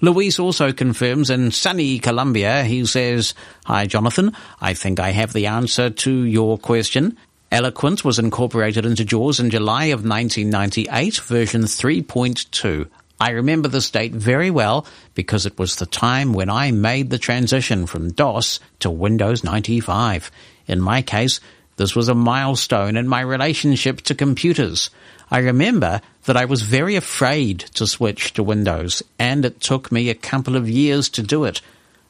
Luis also confirms in sunny Colombia, he says, Hi Jonathan, I think I have the answer to your question. Eloquence was incorporated into JAWS in July of 1998, version 3.2. I remember this date very well because it was the time when I made the transition from DOS to Windows 95. In my case, this was a milestone in my relationship to computers. I remember that I was very afraid to switch to Windows, and it took me a couple of years to do it.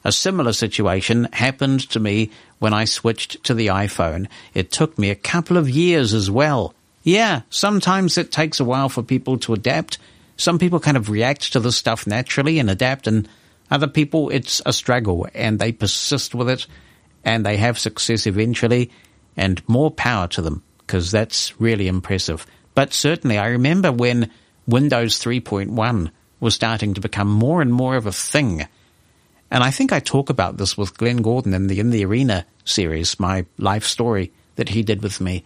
A similar situation happened to me when I switched to the iPhone. It took me a couple of years as well. Yeah, sometimes it takes a while for people to adapt. Some people kind of react to this stuff naturally and adapt, and other people it's a struggle and they persist with it and they have success eventually, and more power to them because that's really impressive. But certainly, I remember when Windows 3.1 was starting to become more and more of a thing. And I think I talk about this with Glen Gordon in the In the Arena series, my life story that he did with me.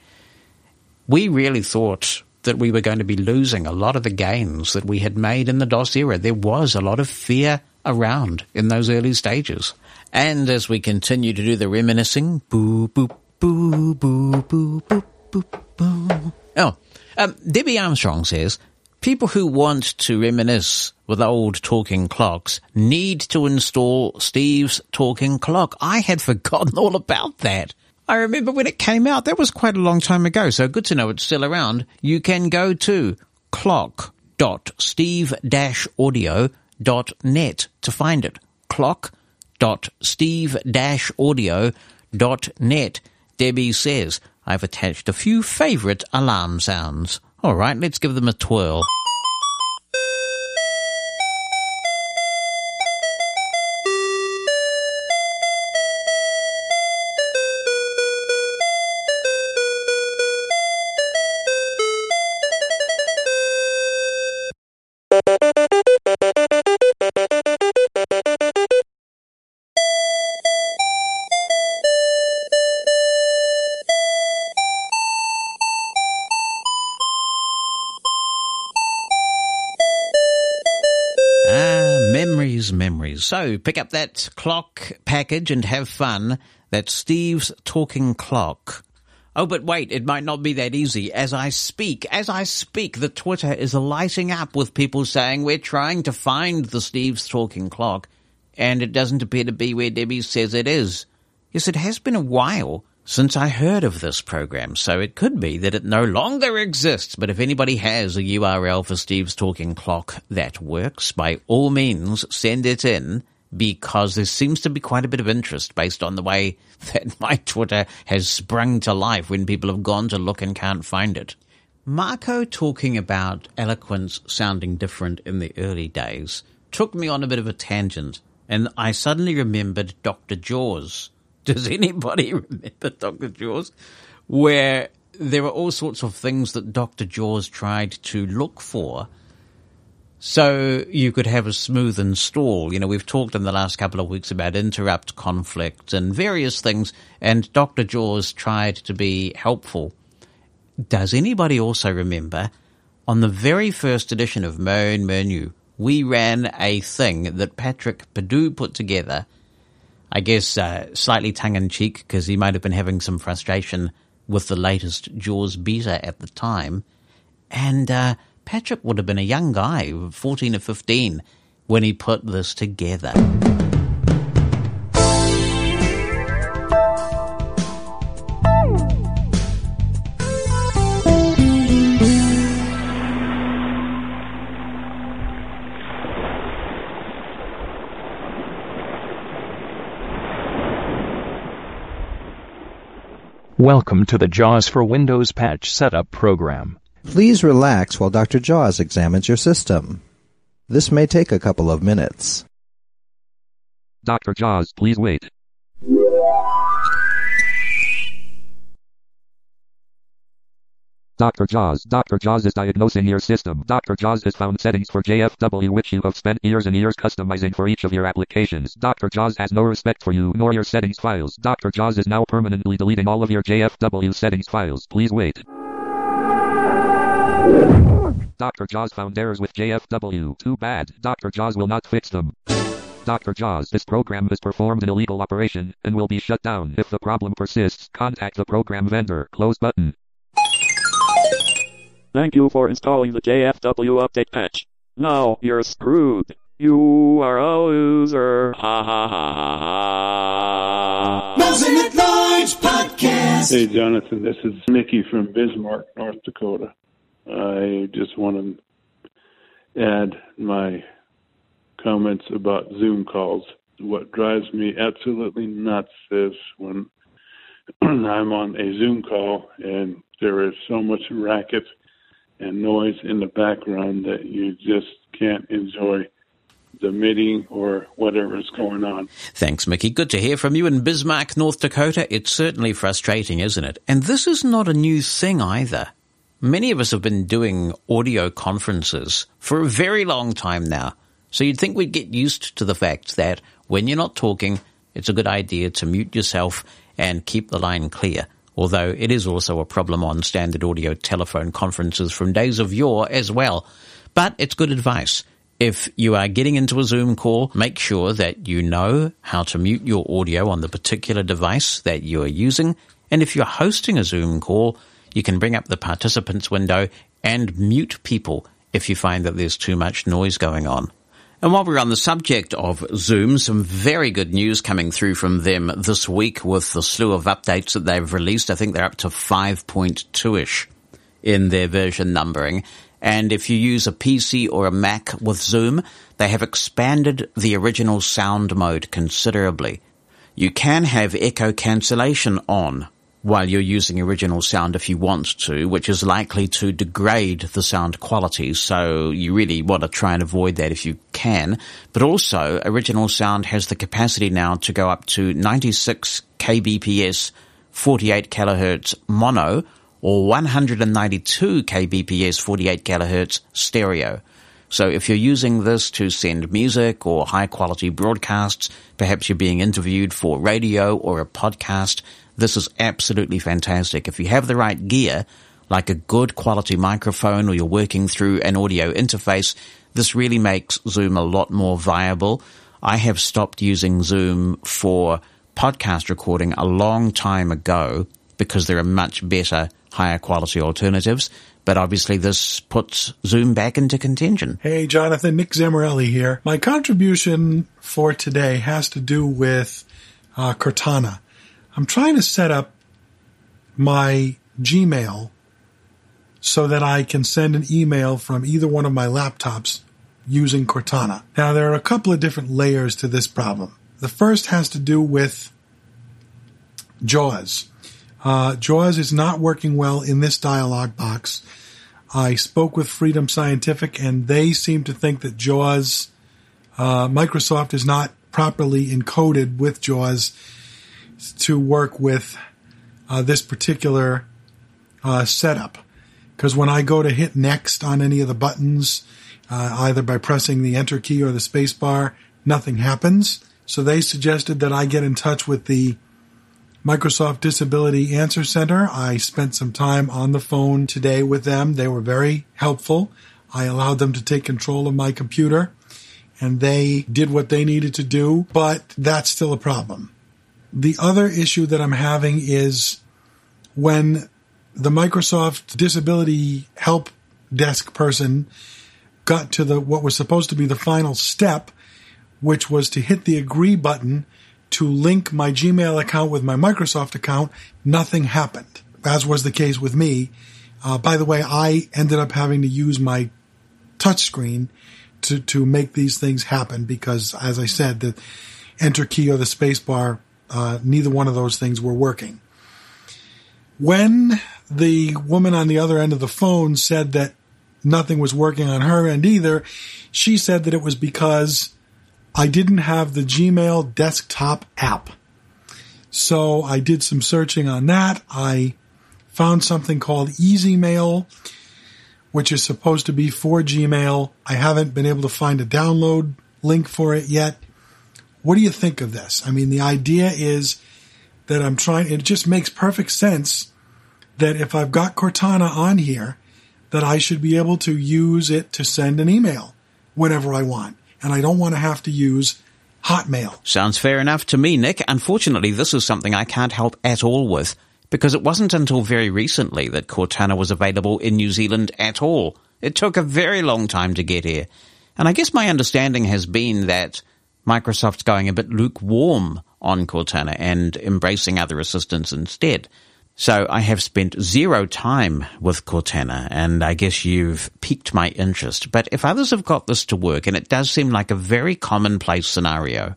We really thought that we were going to be losing a lot of the gains that we had made in the DOS era. There was a lot of fear around in those early stages. And as we continue to do the reminiscing, boo, boo, boo, boo, boo, boo, boo, boo. Oh, um, Debbie Armstrong says, people who want to reminisce with old talking clocks need to install Steve's talking clock. I had *laughs* forgotten all about that. I remember when it came out. That was quite a long time ago, so good to know it's still around. You can go to clock.steve-audio.net to find it. clock.steve-audio.net. Debbie says, I've attached a few favourite alarm sounds. All right, let's give them a twirl. So pick up that clock package and have fun. That's Steve's talking clock. Oh, but wait, it might not be that easy. As I speak, as I speak, the Twitter is lighting up with people saying we're trying to find the Steve's talking clock, and it doesn't appear to be where Debbie says it is. Yes, it has been a while since I heard of this program, so it could be that it no longer exists. But if anybody has a URL for Steve's talking clock that works, by all means send it in because there seems to be quite a bit of interest based on the way *laughs* that my Twitter has sprung to life when people have gone to look and can't find it. Marco talking about eloquence sounding different in the early days took me on a bit of a tangent, and I suddenly remembered Dr. Jaws. *laughs* Does anybody remember Dr. Jaws? Where there were all sorts of things that Dr. Jaws tried to look for so you could have a smooth install. You know, we've talked in the last couple of weeks about interrupt conflict and various things, and Dr. Jaws tried to be helpful. Does anybody also remember on the very first edition of Main Menu, we ran a thing that Patrick Perdue put together I guess uh, slightly tongue in cheek because he might have been having some frustration with the latest Jaws beta at the time. And uh, Patrick would have been a young guy, 14 or 15, when he put this together. Welcome to the JAWS for Windows Patch Setup program. Please relax while Dr. Jaws examines your system. This may take a couple of minutes. Dr. Jaws, please wait. Dr. Jaws, Dr. Jaws is diagnosing your system. Dr. Jaws has found settings for JFW which you have spent years and years customizing for each of your applications. Dr. Jaws has no respect for you nor your settings files. Dr. Jaws is now permanently deleting all of your JFW settings files. Please wait. Dr. Jaws found errors with JFW. Too bad. Dr. Jaws will not fix them. Dr. Jaws, this program has performed an illegal operation and will be shut down. If the problem persists, contact the program vendor. Close button. Thank you for installing the JFW update patch. Now you're screwed. You are a loser. Ha ha ha ha ha. Mosen at Large Podcast. Hey, Jonathan, this is Mickey from Bismarck, North Dakota. I just want to add my comments about Zoom calls. what drives me absolutely nuts is when *clears throat* I'm on a Zoom call and there is so much racket and noise in the background that you just can't enjoy the meeting or whatever is going on. Thanks, Mickey. Good to hear from you in Bismarck, North Dakota. It's certainly frustrating, isn't it? And this is not a new thing either. Many of us have been doing audio conferences for a very long time now. So you'd think we'd get used to the fact that when you're not talking, it's a good idea to mute yourself and keep the line clear. Although it is also a problem on standard audio telephone conferences from days of yore as well. But it's good advice. If you are getting into a Zoom call, make sure that you know how to mute your audio on the particular device that you are using. And if you're hosting a Zoom call, you can bring up the participants window and mute people if you find that there's too much noise going on. And while we're on the subject of Zoom, some very good news coming through from them this week with the slew of updates that they've released. I think they're up to 5.2ish in their version numbering. And if you use a PC or a Mac with Zoom, they have expanded the original sound mode considerably. You can have echo cancellation on while you're using original sound if you want to, which is likely to degrade the sound quality. So you really want to try and avoid that if you can. But also, original sound has the capacity now to go up to 96 kbps, 48 kilohertz mono, or 192 kbps 48 kilohertz stereo. So if you're using this to send music or high quality broadcasts, perhaps you're being interviewed for radio or a podcast, this is absolutely fantastic. If you have the right gear, like a good quality microphone or you're working through an audio interface, this really makes Zoom a lot more viable. I have stopped using Zoom for podcast recording a long time ago because there are much better higher quality alternatives. But obviously this puts Zoom back into contention. Hey, Jonathan, Nick Zamorelli here. My contribution for today has to do with uh, Cortana. I'm trying to set up my Gmail so that I can send an email from either one of my laptops using Cortana. Now, there are a couple of different layers to this problem. The first has to do with JAWS. Uh, JAWS is not working well in this dialog box. I spoke with Freedom Scientific and they seem to think that JAWS, uh, Microsoft is not properly encoded with JAWS to work with uh, this particular uh, setup. Because when I go to hit next on any of the buttons, uh, either by pressing the enter key or the space bar, nothing happens. So they suggested that I get in touch with the Microsoft Disability Answer Center. I spent some time on the phone today with them. They were very helpful. I allowed them to take control of my computer and they did what they needed to do, but that's still a problem. The other issue that I'm having is when the Microsoft Disability Help Desk person got to the what was supposed to be the final step, which was to hit the agree button to link my Gmail account with my Microsoft account, nothing happened, as was the case with me. Uh, by the way, I ended up having to use my touchscreen to, to make these things happen because, as I said, the enter key or the space bar, uh, neither one of those things were working. When the woman on the other end of the phone said that nothing was working on her end either, she said that it was because I didn't have the Gmail desktop app. So I did some searching on that. I found something called EasyMail, which is supposed to be for Gmail. I haven't been able to find a download link for it yet. What do you think of this? I mean, the idea is that I'm trying, it just makes perfect sense that if I've got Cortana on here, that I should be able to use it to send an email whenever I want and I don't want to have to use Hotmail. Sounds fair enough to me, Nick. Unfortunately, this is something I can't help at all with because it wasn't until very recently that Cortana was available in New Zealand at all. It took a very long time to get here. And I guess my understanding has been that Microsoft's going a bit lukewarm on Cortana and embracing other assistants instead. So I have spent zero time with Cortana and I guess you've piqued my interest. But if others have got this to work, and it does seem like a very commonplace scenario,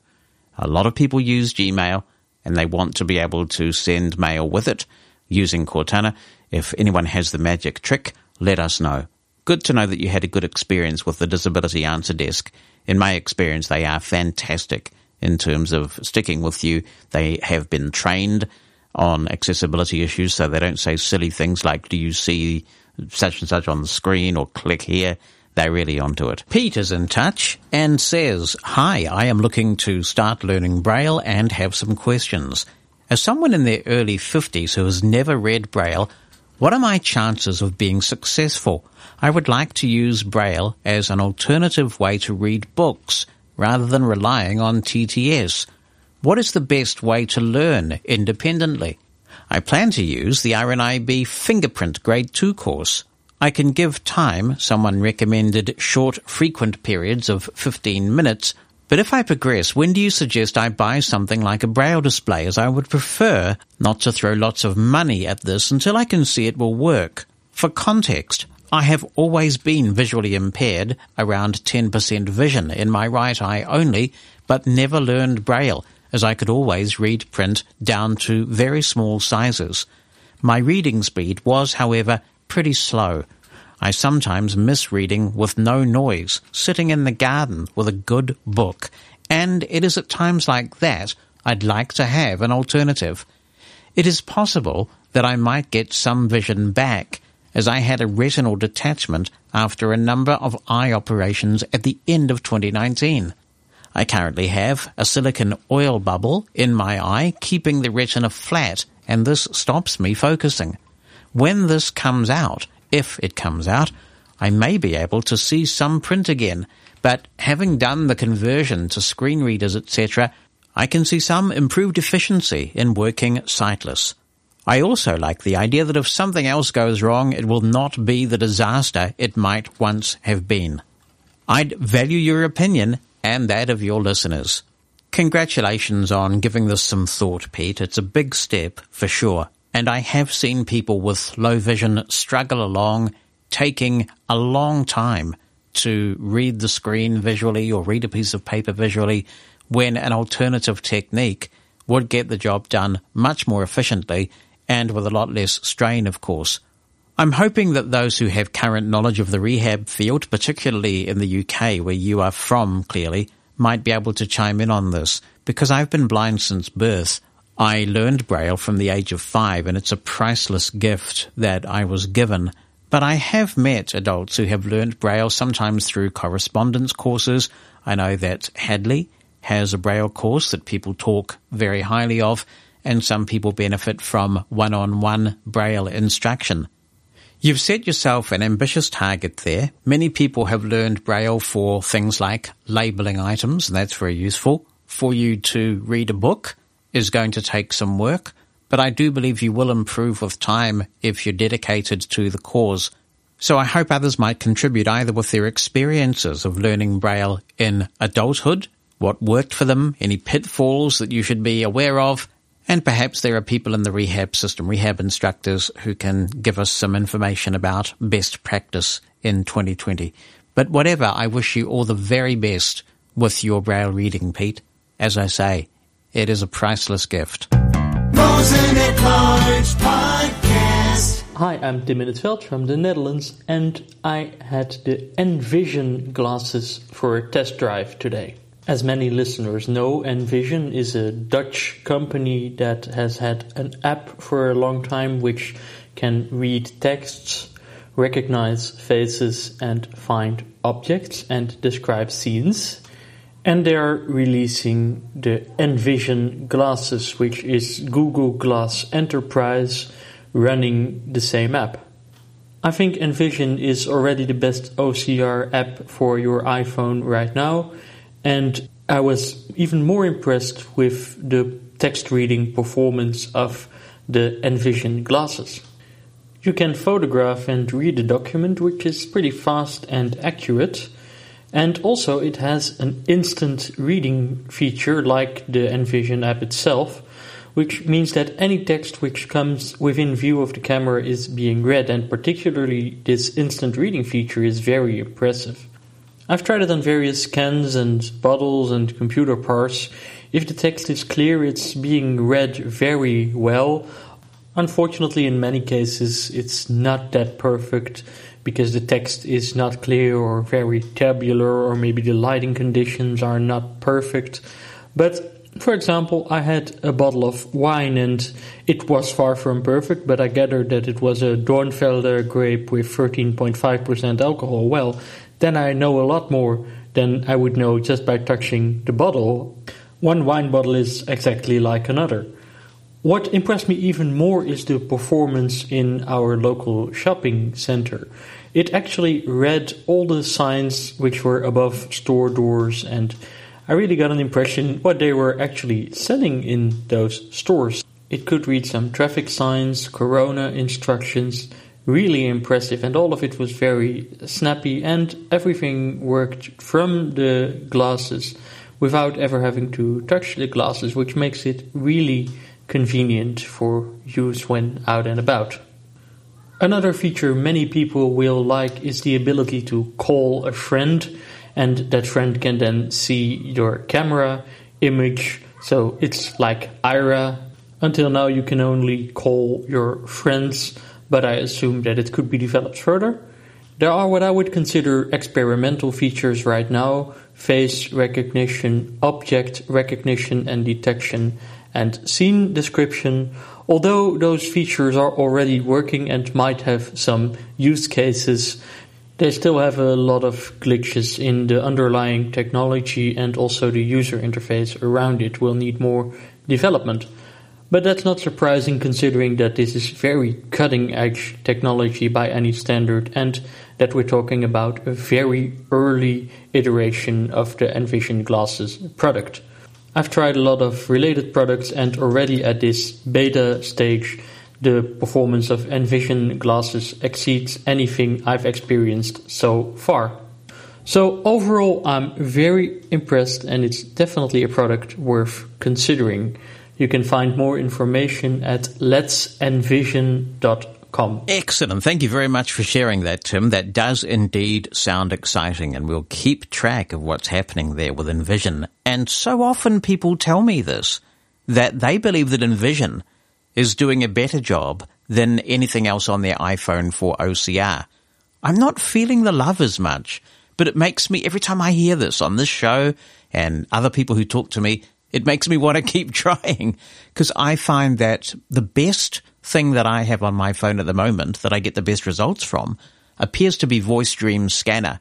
A lot of people use Gmail and they want to be able to send mail with it using Cortana. If anyone has the magic trick, let us know. Good to know that you had a good experience with the Disability Answer Desk. In my experience, they are fantastic in terms of sticking with you. They have been trained on accessibility issues, so they don't say silly things like, do you see such and such on the screen or click here? They're really onto it. Pete is in touch and says, Hi, I am looking to start learning Braille and have some questions. As someone in their early 50s who has never read Braille, what are my chances of being successful? I would like to use Braille as an alternative way to read books rather than relying on TTS. What is the best way to learn independently? I plan to use the RNIB Fingerprint Grade 2 course. I can give time, someone recommended short, frequent periods of 15 minutes, but if I progress, when do you suggest I buy something like a braille display as I would prefer not to throw lots of money at this until I can see it will work? For context, I have always been visually impaired, around 10% vision in my right eye only, but never learned braille as I could always read print down to very small sizes. My reading speed was, however, pretty slow. I sometimes miss reading with no noise, sitting in the garden with a good book, and it is at times like that I'd like to have an alternative. It is possible that I might get some vision back, as I had a retinal detachment after a number of eye operations at the end of 2019. I currently have a silicon oil bubble in my eye, keeping the retina flat, and this stops me focusing. When this comes out, if it comes out, I may be able to see some print again, but having done the conversion to screen readers, etc., I can see some improved efficiency in working sightless. I also like the idea that if something else goes wrong, it will not be the disaster it might once have been. I'd value your opinion and that of your listeners. Congratulations on giving this some thought, Pete. It's a big step for sure. And I have seen people with low vision struggle along, taking a long time to read the screen visually or read a piece of paper visually when an alternative technique would get the job done much more efficiently and with a lot less strain, of course. I'm hoping that those who have current knowledge of the rehab field, particularly in the UK where you are from clearly, might be able to chime in on this because I've been blind since birth I learned Braille from the age of five, and it's a priceless gift that I was given. But I have met adults who have learned Braille sometimes through correspondence courses. I know that Hadley has a Braille course that people talk very highly of, and some people benefit from one-on-one Braille instruction. You've set yourself an ambitious target there. Many people have learned Braille for things like labeling items, and that's very useful. For you to read a book, is going to take some work, but I do believe you will improve with time if you're dedicated to the cause. So I hope others might contribute either with their experiences of learning Braille in adulthood, what worked for them, any pitfalls that you should be aware of, and perhaps there are people in the rehab system, rehab instructors, who can give us some information about best practice in 2020. But whatever, I wish you all the very best with your Braille reading, Pete. As I say, it is a priceless gift. Mosen at Large Podcast. Hi, I'm Tim in Veld from the Netherlands, and I had the Envision glasses for a test drive today. As many listeners know, Envision is a Dutch company that has had an app for a long time which can read texts, recognize faces, and find objects and describe scenes and they are releasing the Envision glasses, which is Google Glass Enterprise running the same app. I think Envision is already the best OCR app for your iPhone right now, and I was even more impressed with the text reading performance of the Envision glasses. You can photograph and read a document, which is pretty fast and accurate and also it has an instant reading feature like the Envision app itself, which means that any text which comes within view of the camera is being read and particularly this instant reading feature is very impressive. I've tried it on various scans and bottles and computer parts. If the text is clear, it's being read very well. Unfortunately, in many cases, it's not that perfect because the text is not clear or very tabular, or maybe the lighting conditions are not perfect. But for example, I had a bottle of wine and it was far from perfect, but I gathered that it was a Dornfelder grape with 13.5% alcohol. Well, then I know a lot more than I would know just by touching the bottle. One wine bottle is exactly like another. What impressed me even more is the performance in our local shopping center. It actually read all the signs which were above store doors and I really got an impression what they were actually selling in those stores. It could read some traffic signs, corona instructions, really impressive, and all of it was very snappy, and everything worked from the glasses without ever having to touch the glasses, which makes it really convenient for use when out and about. Another feature many people will like is the ability to call a friend and that friend can then see your camera image. So it's like Aira. Until now, you can only call your friends, but I assume that it could be developed further. There are what I would consider experimental features right now face recognition, object recognition and detection, and scene description. Although those features are already working and might have some use cases, they still have a lot of glitches in the underlying technology and also the user interface around it will need more development. But that's not surprising considering that this is very cutting edge technology by any standard and that we're talking about a very early iteration of the Envision glasses product. I've tried a lot of related products and already at this beta stage the performance of Envision glasses exceeds anything I've experienced so far. So overall, I'm very impressed and it's definitely a product worth considering. You can find more information at letsenvision.com. Excellent. Thank you very much for sharing that, Tim. That does indeed sound exciting, and we'll keep track of what's happening there with Envision. And so often people tell me this that they believe that Envision is doing a better job than anything else on their iPhone for OCR. I'm not feeling the love as much, but it makes me, every time I hear this on this show and other people who talk to me, it makes me want to *laughs* keep trying because I find that the best thing that I have on my phone at the moment that I get the best results from appears to be Voice Dream Scanner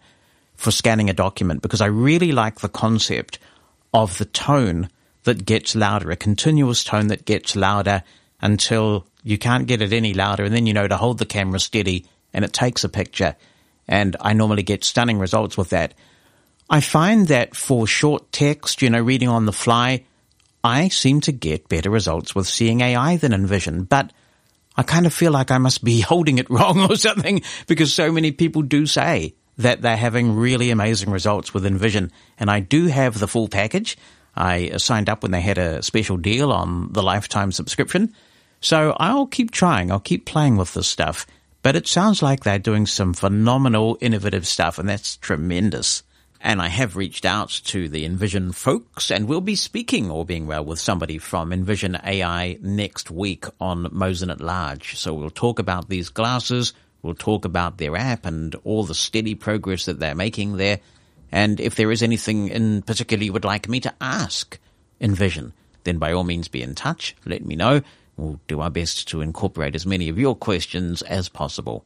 for scanning a document because I really like the concept of the tone that gets louder, a continuous tone that gets louder until you can't get it any louder. And then you know to hold the camera steady and it takes a picture. And I normally get stunning results with that. I find that for short text, you know, reading on the fly, I seem to get better results with Seeing AI than Envision. But I kind of feel like I must be *laughs* holding it wrong or something because so many people do say that they're having really amazing results with Envision. And I do have the full package. I signed up when they had a special deal on the lifetime subscription. So I'll keep trying. I'll keep playing with this stuff. But it sounds like they're doing some phenomenal, innovative stuff, and that's tremendous. And I have reached out to the Envision folks, and we'll be speaking, or being well, with somebody from Envision AI next week on Mosen at Large. So we'll talk about these glasses, we'll talk about their app and all the steady progress that they're making there. And if there is anything in particular you would like me to ask Envision, then by all means be in touch. Let me know. We'll do our best to incorporate as many of your questions as possible.